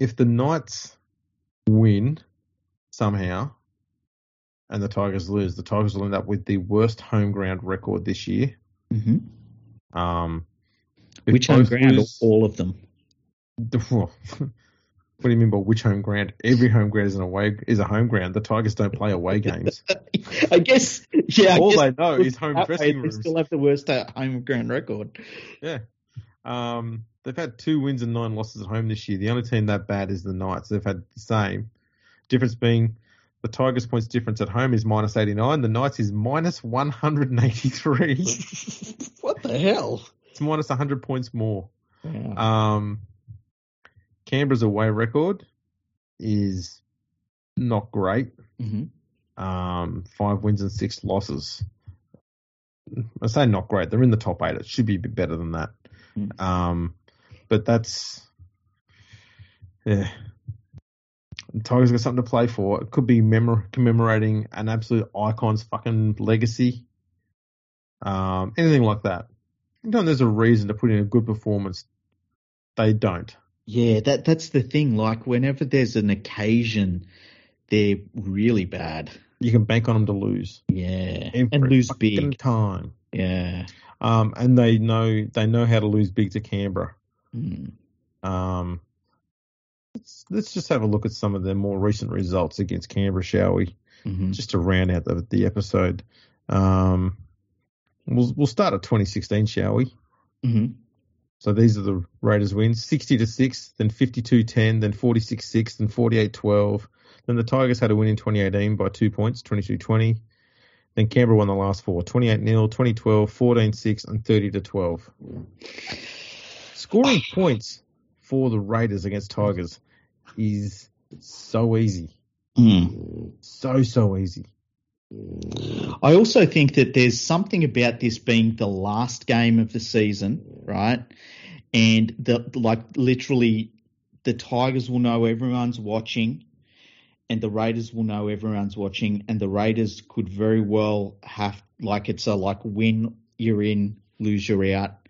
if the Knights win somehow and the Tigers lose, the Tigers will end up with the worst home ground record this year. Mm-hmm. Um, Which home ground? lose- All of them. <laughs> what do you mean by which home ground? Every home ground is an away is a home ground. The Tigers don't play away games. <laughs> I guess, yeah. I All guess they know is home dressing way dressing They rooms. still have the worst uh, home ground record. Yeah. Um, they've had two wins and nine losses at home this year. The only team that bad is the Knights. They've had the same. Difference being the Tigers' points difference at home is minus 89. The Knights is minus 183. <laughs> what the hell? it's minus 100 points more. Wow. Um, Canberra's away record is not great. hmm Um, five wins and six losses. I say not great. They're in the top eight. It should be a bit better than that. Mm. Um, but that's yeah. The Tigers got something to play for. It could be memor- commemorating an absolute icon's fucking legacy. Um, anything like that. anytime there's a reason to put in a good performance, they don't. Yeah, that that's the thing. Like whenever there's an occasion, they're really bad. You can bank on them to lose. Yeah, Every and lose big. time. Yeah. Um, and they know they know how to lose big to Canberra. Mm. Um, let's, let's just have a look at some of their more recent results against Canberra, shall we? hmm Just to round out the, the episode. Um, we'll we'll start at 2016, shall we? hmm So these are the Raiders wins: 60 to six, then 52-10, then 46-6, then 48-12. Then the Tigers had a win in 2018 by two points, 22-20. Then Canberra won the last four, 28-0, 20-12, 14-6, and 30 to 12. Scoring <sighs> points for the Raiders against Tigers is so easy. Mm. So, so easy. I also think that there's something about this being the last game of the season, right? And the like literally the Tigers will know everyone's watching and the Raiders will know everyone's watching and the Raiders could very well have like it's a like win you're in, lose you're out.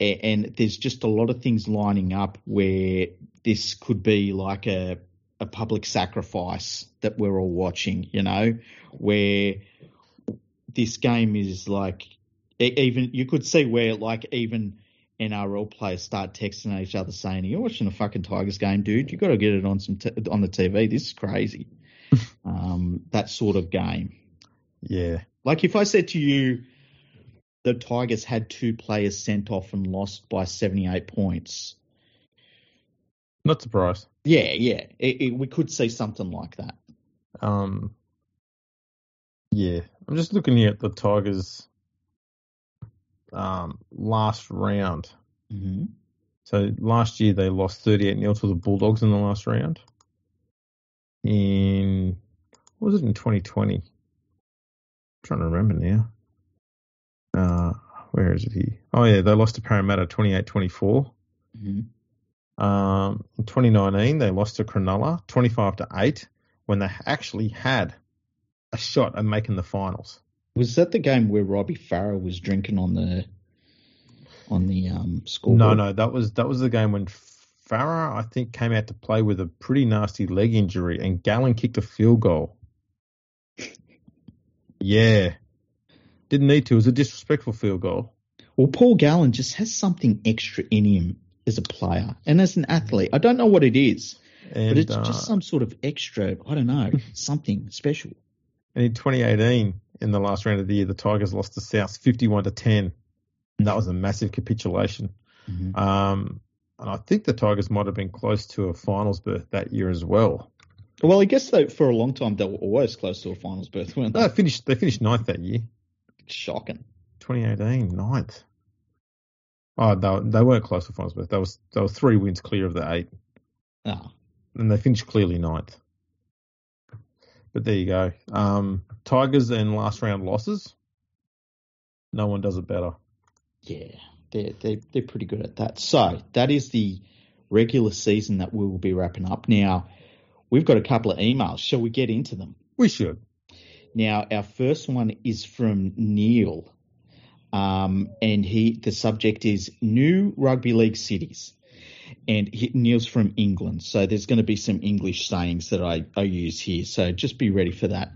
And there's just a lot of things lining up where this could be like a a public sacrifice that we're all watching, you know, where this game is like even you could see where like even NRL players start texting each other saying, "You're watching a fucking Tigers game, dude. You got to get it on some t- on the TV. This is crazy." <laughs> um, that sort of game. Yeah. Like if I said to you, the Tigers had two players sent off and lost by 78 points. Not surprised. Yeah, yeah, it, it, we could see something like that. Um, yeah, I'm just looking here at the Tigers' um, last round. Mm-hmm. So last year they lost 38 0 to the Bulldogs in the last round. In what was it in 2020? I'm trying to remember now. Uh, where is it here? Oh yeah, they lost to Parramatta 28-24. Mm-hmm. Um, in 2019 they lost to Cronulla 25 to 8 when they actually had a shot at making the finals. Was that the game where Robbie Farah was drinking on the on the um No, no, that was that was the game when Farah, I think, came out to play with a pretty nasty leg injury, and Gallen kicked a field goal. <laughs> Yeah, didn't need to. It was a disrespectful field goal. Well, Paul Gallen just has something extra in him as a player and as an athlete. I don't know what it is, And, but it's uh, just some sort of extra. I don't know, <laughs> something special. and in 2018, in the last round of the year, the Tigers lost to South 51 to 10. And that was a massive capitulation. Mhm. Um, and I think the Tigers might have been close to a finals berth that year as well. Well, I guess though for a long time they were always close to a finals berth, weren't No, they? they finished they finished ninth that year. Shocking. 2018, ninth. Oh, they, they weren't close to but they was they were three wins clear of the eight, Ah, and they finished clearly ninth. But there you go. Um, Tigers and last round losses. No one does it better. yeah, they're they they're pretty good at that. So that is the regular season that we will be wrapping up. Now we've got a couple of emails. Shall we get into them? We should. Now, our first one is from Neil, um, and he the subject is new rugby league cities, and he, Neil's from England, so there's going to be some English sayings that I, I use here. So just be ready for that.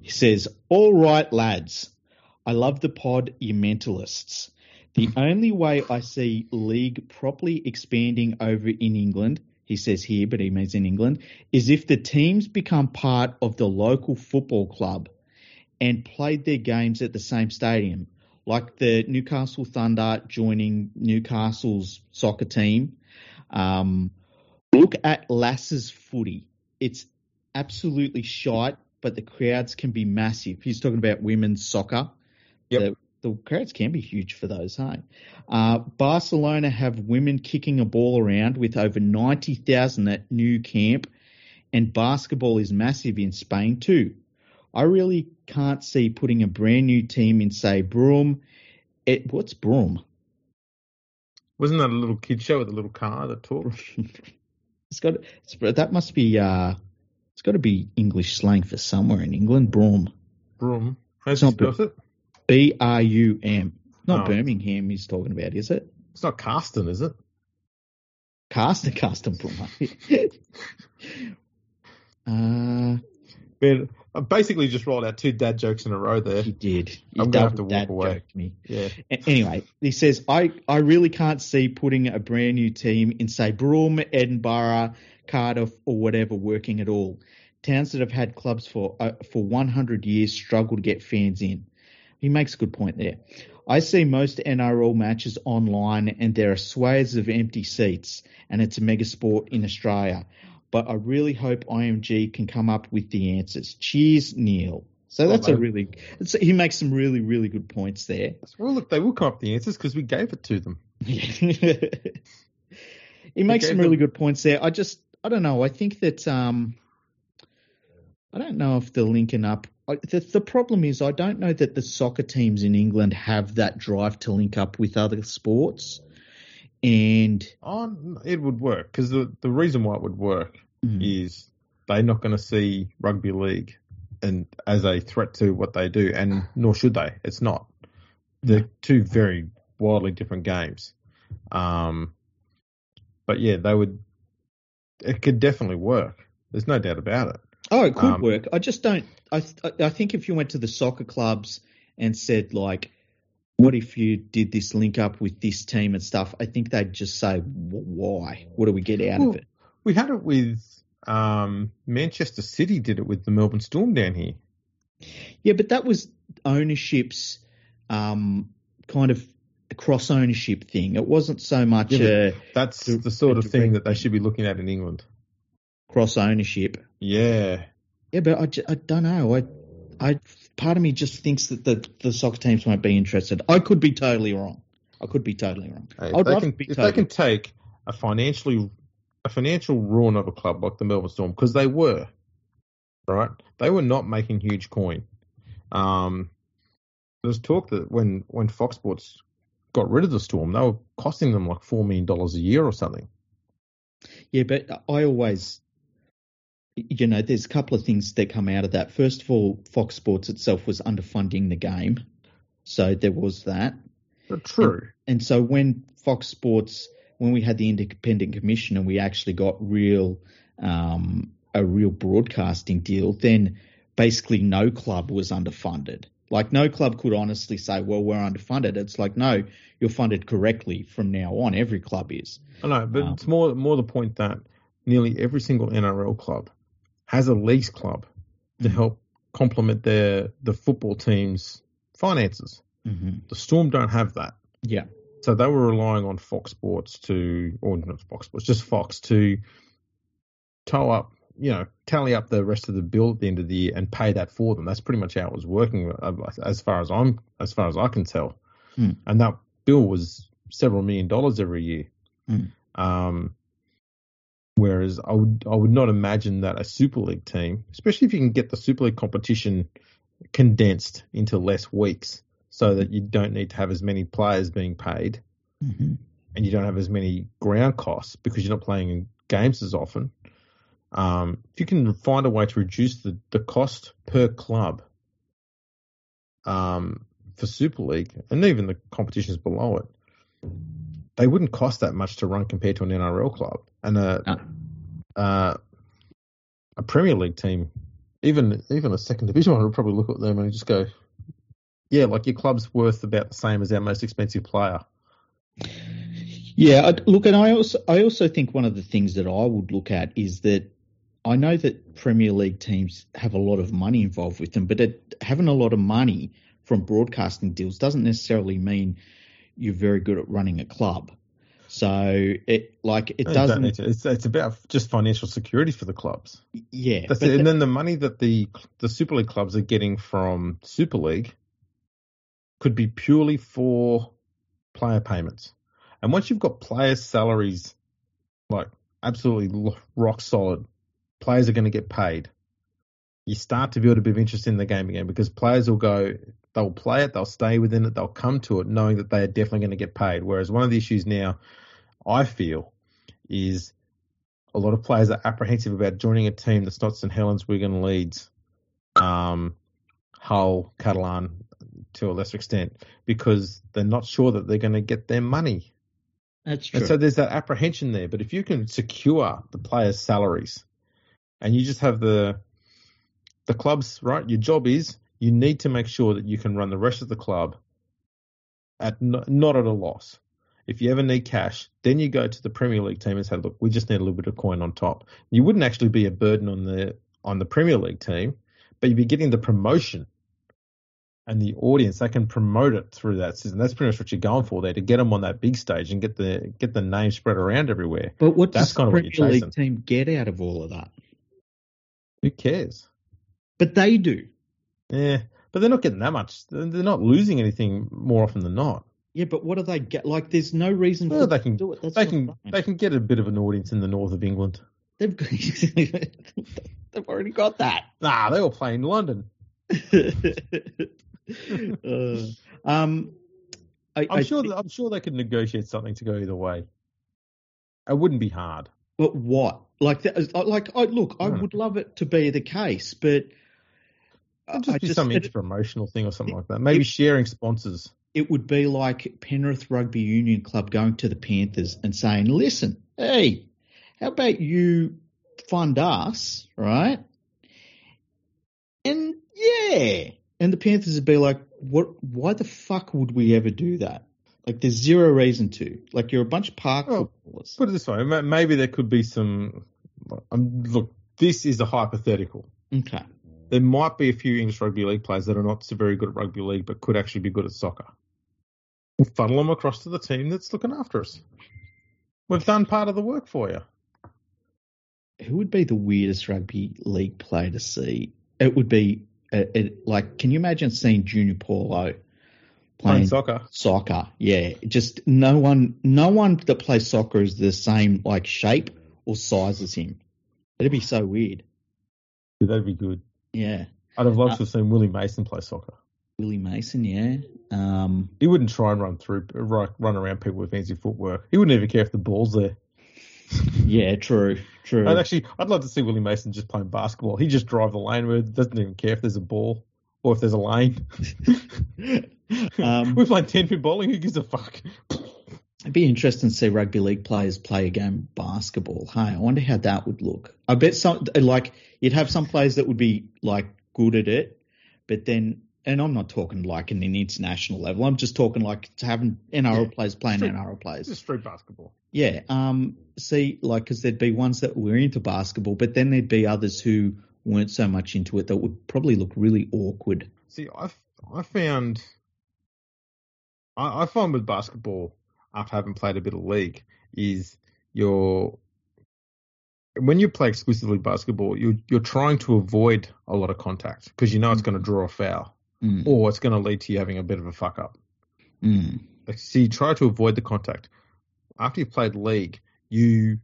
He says, "All right, lads, I love the pod, you mentalists. The only way I see league properly expanding over in England." He says here, but he means in England, is if the teams become part of the local football club and played their games at the same stadium, like the Newcastle Thunder joining Newcastle's soccer team. Um, look at Lass's footy. It's absolutely shite, but the crowds can be massive. He's talking about women's soccer. Yep. The, the crowds can be huge for those, hey? Uh, Barcelona have women kicking a ball around with over 90,000 at Nou Camp, and basketball is massive in Spain too. I really can't see putting a brand new team in, say, Broome. It, what's Broome? Wasn't that a little kid show with a little car that talked? <laughs> it's got it's, that must be uh, it's got to be English slang for somewhere in England. Broome, Broom. How's It's not spelled it? B R U M. Not Oh. Birmingham he's talking about, is it? It's not Carston, is it? Carsten <laughs> Carsten Brummer. <laughs> uh, Man, I basically just rolled out two dad jokes in a row there. he did. I'm gonna have to walk away. me. Yeah. Anyway, he says, I, I really can't see putting a brand new team in, say, Broome, Edinburgh, Cardiff, or whatever working at all. Towns that have had clubs for uh, for 100 years struggle to get fans in. He makes a good point there. I see most NRL matches online, and there are swathes of empty seats, and it's a mega sport in Australia. But I really hope IMG can come up with the answers. Cheers, Neil. So that's a really, he makes some really, really good points there. Well, look, they will come up with the answers because we gave it to them. <laughs> he makes some really them- good points there. I just, I don't know. I think that, um, I don't know if they're linking up. I, the, the problem is, I don't know that the soccer teams in England have that drive to link up with other sports. And Oh, it would work because the, the reason why it would work Mm. is they're not going to see rugby league and as a threat to what they do, and nor should they. It's not. They're two very wildly different games. Um, but yeah, they would. It could definitely work. There's no doubt about it. Oh, it could Um, work. I just don't. I th- I think if you went to the soccer clubs and said like, "What if you did this link up with this team and stuff?" I think they'd just say, "Why? What do we get out Well, of it?" We had it with um, Manchester City. Did it with the Melbourne Storm down here. Yeah, but that was ownership's um, kind of cross ownership thing. It wasn't so much Yeah, a That's The- the sort of thing that they should be looking at in England. cross ownership. Yeah. Yeah, but I, I don't know. I I part of me just thinks that the the soccer teams won't be interested. I could be totally wrong. I could be totally wrong. Hey, if they can, if totally they can take a financially a financial ruin of a club like the Melbourne Storm, because they were, right? They were not making huge coin. Um, there's talk that when when Fox Sports got rid of the Storm, they were costing them like four million dollars a year or something. Yeah, but I always, you know, there's a couple of things that come out of that. First of all, Fox Sports itself was underfunding the game, so there was that. But true. And so when Fox Sports, when we had the independent commission and we actually got real, um, a real broadcasting deal, then basically no club was underfunded. Like no club could honestly say, well, we're underfunded. It's like, no, you're funded correctly from now on. Every club is. I know, but Um, it's more more the point that nearly every single NRL club has a leagues club to help complement their the football team's finances. Mm-hmm. The Storm don't have that. Yeah. So they were relying on Fox Sports to, or not Fox Sports, just Fox to toe up, you know, tally up the rest of the bill at the end of the year and pay that for them. That's pretty much how it was working, uh, as far as I'm, as far as I can tell. Hmm. And that bill was several million dollars every year. Hmm. Um, whereas I would, I would not imagine that a Super League team, especially if you can get the Super League competition condensed into less weeks, so that you don't need to have as many players being paid Mm-hmm. and you don't have as many ground costs because you're not playing in games as often. Um, if you can find a way to reduce the, the cost per club um, for Super League and even the competitions below it, they wouldn't cost that much to run compared to an NRL club and a No. uh, a Premier League team. Even even a second division <laughs> one would probably look at them and just go, "Yeah, like your club's worth about the same as our most expensive player." Yeah, I- look, and I also I also think one of the things that I would look at is that I know that Premier League teams have a lot of money involved with them, but it, having a lot of money from broadcasting deals doesn't necessarily mean you're very good at running a club. So it like it doesn't. It's it's about just financial security for the clubs. yeah, That's it. And the- then the money that the the Super League clubs are getting from Super League could be purely for player payments. And once you've got players' salaries like absolutely rock solid, players are going to get paid. You start to build a bit of interest in the game again because players will go, they'll play it, they'll stay within it, they'll come to it knowing that they are definitely going to get paid. Whereas one of the issues now, I feel, is a lot of players are apprehensive about joining a team that's not St Helens, Wigan, Leeds, um, Hull, Catalan, to a lesser extent because they're not sure that they're going to get their money. That's true. And so there's that apprehension there. But if you can secure the players' salaries and you just have the the clubs, right? Your job is you need to make sure that you can run the rest of the club at no, not at a loss. If you ever need cash, then you go to the Premier League team and say, "Look, we just need a little bit of coin on top." You wouldn't actually be a burden on the on the Premier League team, but you'd be getting the promotion and the audience. They can promote it through that season. That's pretty much what you're going for there to get them on that big stage and get the get the name spread around everywhere. but what that's does kind the of what Premier League team get out of all of that? Who cares? But they do. Yeah, but they're not getting that much. They're not losing anything more often than not. Yeah, but what do they get? Like, there's no reason Well, for they can to do it. That's they can I'm they can get a bit of an audience in the north of England. They've, <laughs> they've already got that. Nah, they all play in London. <laughs> Uh, um, I, I'm I sure think- I'm sure they could negotiate something to go either way. It wouldn't be hard. But what? Like, that, like, I look, I Hmm. would love it to be the case, but It'd just I be just some it, promotional thing or something like that. Maybe sharing sponsors. it would be like Penrith Rugby Union Club going to the Panthers and saying, "Listen, hey, how about you fund us, right?" And yeah, and the Panthers would be like, "What? Why the fuck would we ever do that?" Like, there's zero reason to. Like, you're a bunch of park Well, footballers. Put it this way, maybe there could be some. Um, look, this is a hypothetical. Okay. There might be a few English rugby league players that are not so very good at rugby league, but could actually be good at soccer. We'll funnel them across to the team that's looking after us. We've done part of the work for you. Who would be the weirdest rugby league player to see? It would be uh it, like, can you imagine seeing Junior Paulo Playing playing soccer. soccer? Yeah, just no one, no one that plays soccer is the same like shape or size as him. It'd be so weird. That'd be good. Yeah, I'd have loved Uh, to have seen Willie Mason play soccer. Willie Mason. Yeah, um, He wouldn't try and run through, run run around people with fancy footwork. He wouldn't even care if the ball's there. <laughs> yeah, true, true. I'd actually, I'd love to see Willie Mason just playing basketball. He just drive the lane where doesn't even care if there's a ball or if there's a lane. <laughs> <laughs> Um, We're playing ten pin bowling. Who gives a fuck? It'd be interesting to see rugby league players play a game of basketball. Hey, I wonder how that would look. I bet some like you'd have some players that would be like good at it, but then and I'm not talking like in an international level. I'm just talking like having NRL Yeah, players playing street- NRL players. just street basketball. Yeah. Um. See, like, because there'd be ones that were into basketball, but then there'd be others who weren't so much into it that would probably look really awkward. See, I I found I, I find with basketball after having played a bit of league is your when you play exclusively basketball, you're you're trying to avoid a lot of contact because you know it's going to draw a foul Mm. or it's going to lead to you having a bit of a fuck up. Mm. Like, so you try to avoid the contact. After you've played league, you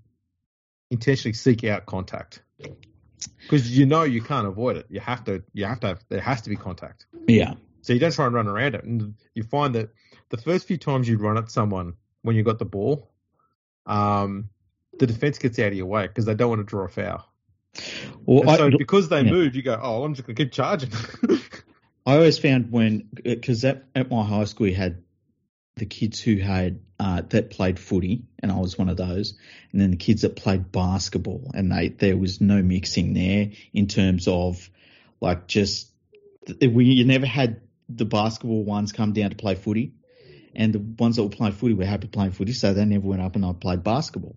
intentionally seek out contact because you know you can't avoid it. You have to. You have to. Have, there has to be contact. Yeah. So you don't try and run around it, and you find that the first few times you run at someone when you got the ball, um, the defense gets out of your way because they don't want to draw a foul. Well, I, so because they yeah. move, you go, oh, I'm just going to keep charging. <laughs> I always found when because at, at my high school we had the kids who had uh, that played footy, and I was one of those, and then the kids that played basketball, and they there was no mixing there in terms of like just we you never had the basketball ones come down to play footy, and the ones that were playing footy were happy playing footy, so they never went up and I played basketball.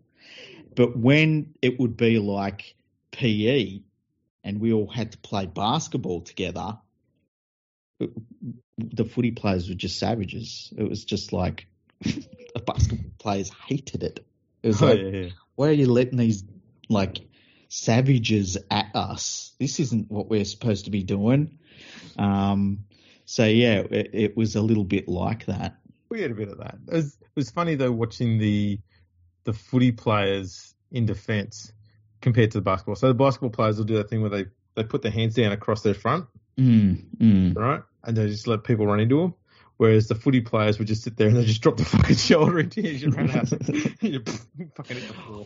But when it would be like PE, and we all had to play basketball together the footy players were just savages. It was just like <laughs> the basketball players hated it. It was Oh, like, yeah, yeah. why are you letting these like savages at us? This isn't what we're supposed to be doing. Um, so yeah, it, it was a little bit like that. We had a bit of that. It was, it was funny though watching the the footy players in defence compared to the basketball. So the basketball players will do that thing where they, they put their hands down across their front, Mm, mm. right, and they just let people run into them. Whereas the footy players would just sit there and they just drop the <laughs> fucking shoulder into you. You run out. <laughs> You <laughs> fucking.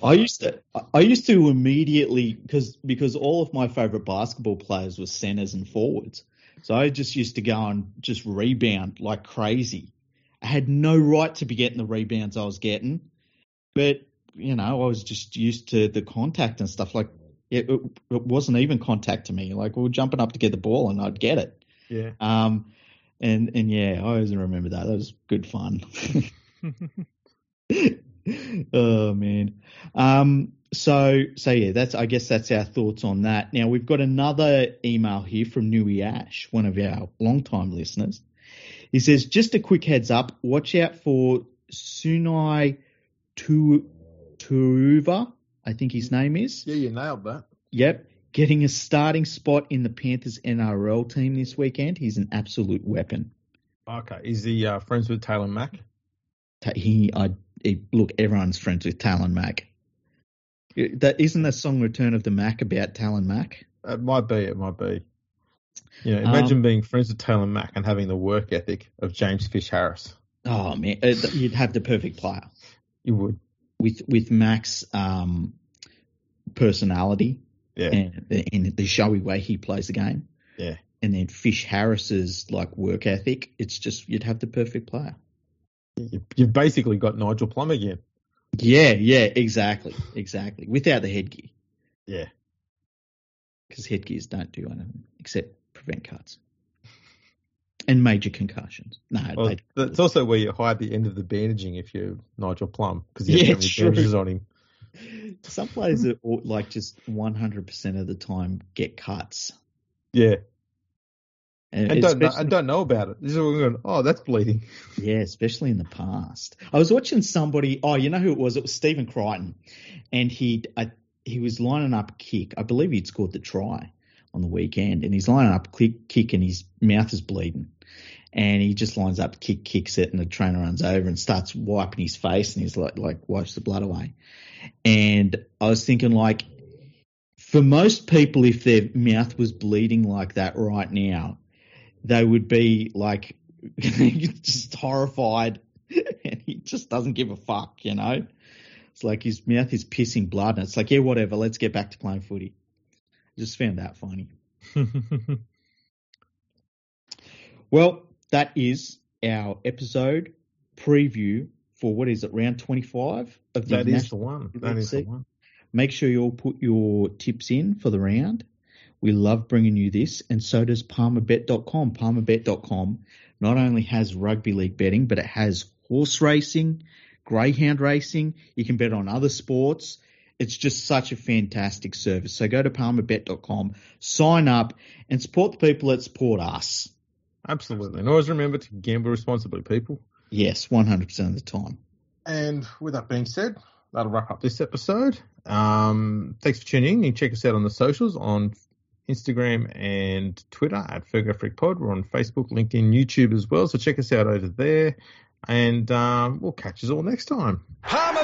I used to, I used to immediately because because all of my favorite basketball players were centers and forwards. So I just used to go and just rebound like crazy. I had no right to be getting the rebounds I was getting, but you know, I was just used to the contact and stuff. Like it, it, it wasn't even contact to me. Like we were jumping up to get the ball and I'd get it. Yeah. Um, and and yeah, I always remember that. That was good fun. <laughs> oh man. Um. So so yeah, that's I guess that's our thoughts on that. Now we've got another email here from Nui Ash, one of our long-time listeners. He says, just a quick heads up, watch out for Sunia tu- Turuva, I think his name is. Yeah, you nailed that. Yep. Getting a starting spot in the Panthers NRL team this weekend. He's an absolute weapon. Okay. Is he uh, friends with Taylor Mack? Ta- He, I, he, look, everyone's friends with Talon Mack. That isn't the song "Return of the Mac" about Talon Mack? It might be. It might be. You know, imagine Um, being friends with Taylor Mack and having the work ethic of James Fisher-Harris. Oh man, uh, you'd have the perfect player You would. with with Mac's um, personality Yeah. and, and the showy way he plays the game. Yeah. And then Fisher-Harris's like work ethic. It's just you'd have the perfect player. You- You've basically got Nigel Plum again. Yeah, yeah, exactly, exactly. Without the headgear, Yeah. because headgears don't do anything except prevent cuts and major concussions. No, Well, that's also where you hide the end of the bandaging if you're Nigel Plum because you Yeah, true. bandages on him. <laughs> some players are like just 100% of the time get cuts. Yeah. And And don't know, and don't know about it. This is going, oh, that's bleeding. <laughs> Yeah, especially in the past. I was watching somebody. Oh, you know who it was? It was Stephen Crichton, and he I, uh, he was lining up a kick. I believe he'd scored the try on the weekend, and he's lining up kick, kick, and his mouth is bleeding, and he just lines up kick, kicks it, and the trainer runs over and starts wiping his face, and he's like like wipes the blood away. And I was thinking like. For most people, if their mouth was bleeding like that right now, they would be like <laughs> just horrified and he just doesn't give a fuck, you know? It's like his mouth is pissing blood and it's like, yeah, whatever, let's get back to playing footy. Just found that funny. <laughs> Well, that is our episode preview for what is it, round 25 of the that is the one. That is the one. Make sure you all put your tips in for the round. We love bringing you this, and so does PalmerBet.com. PalmerBet.com not only has rugby league betting, but it has horse racing, greyhound racing. You can bet on other sports. It's just such a fantastic service. So go to PalmerBet.com, sign up, and support the people that support us. Absolutely. And always remember to gamble responsibly, people. Yes, 100% of the time. And with that being said, that'll wrap up this episode. Um, thanks for tuning in. You can check us out on the socials on Instagram and Twitter at Fergo Freak Pod. We're on Facebook, LinkedIn, YouTube as well. So check us out over there. And um, we'll catch you all next time. Palmer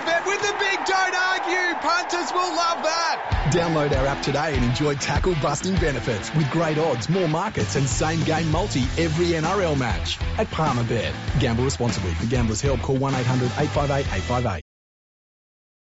don't. Punters will love that. Download our app today and enjoy tackle busting benefits with great odds, more markets, and same game multi every NRL match at Palmer Bet. Gamble responsibly. For gamblers' help, call 1 800 858 858.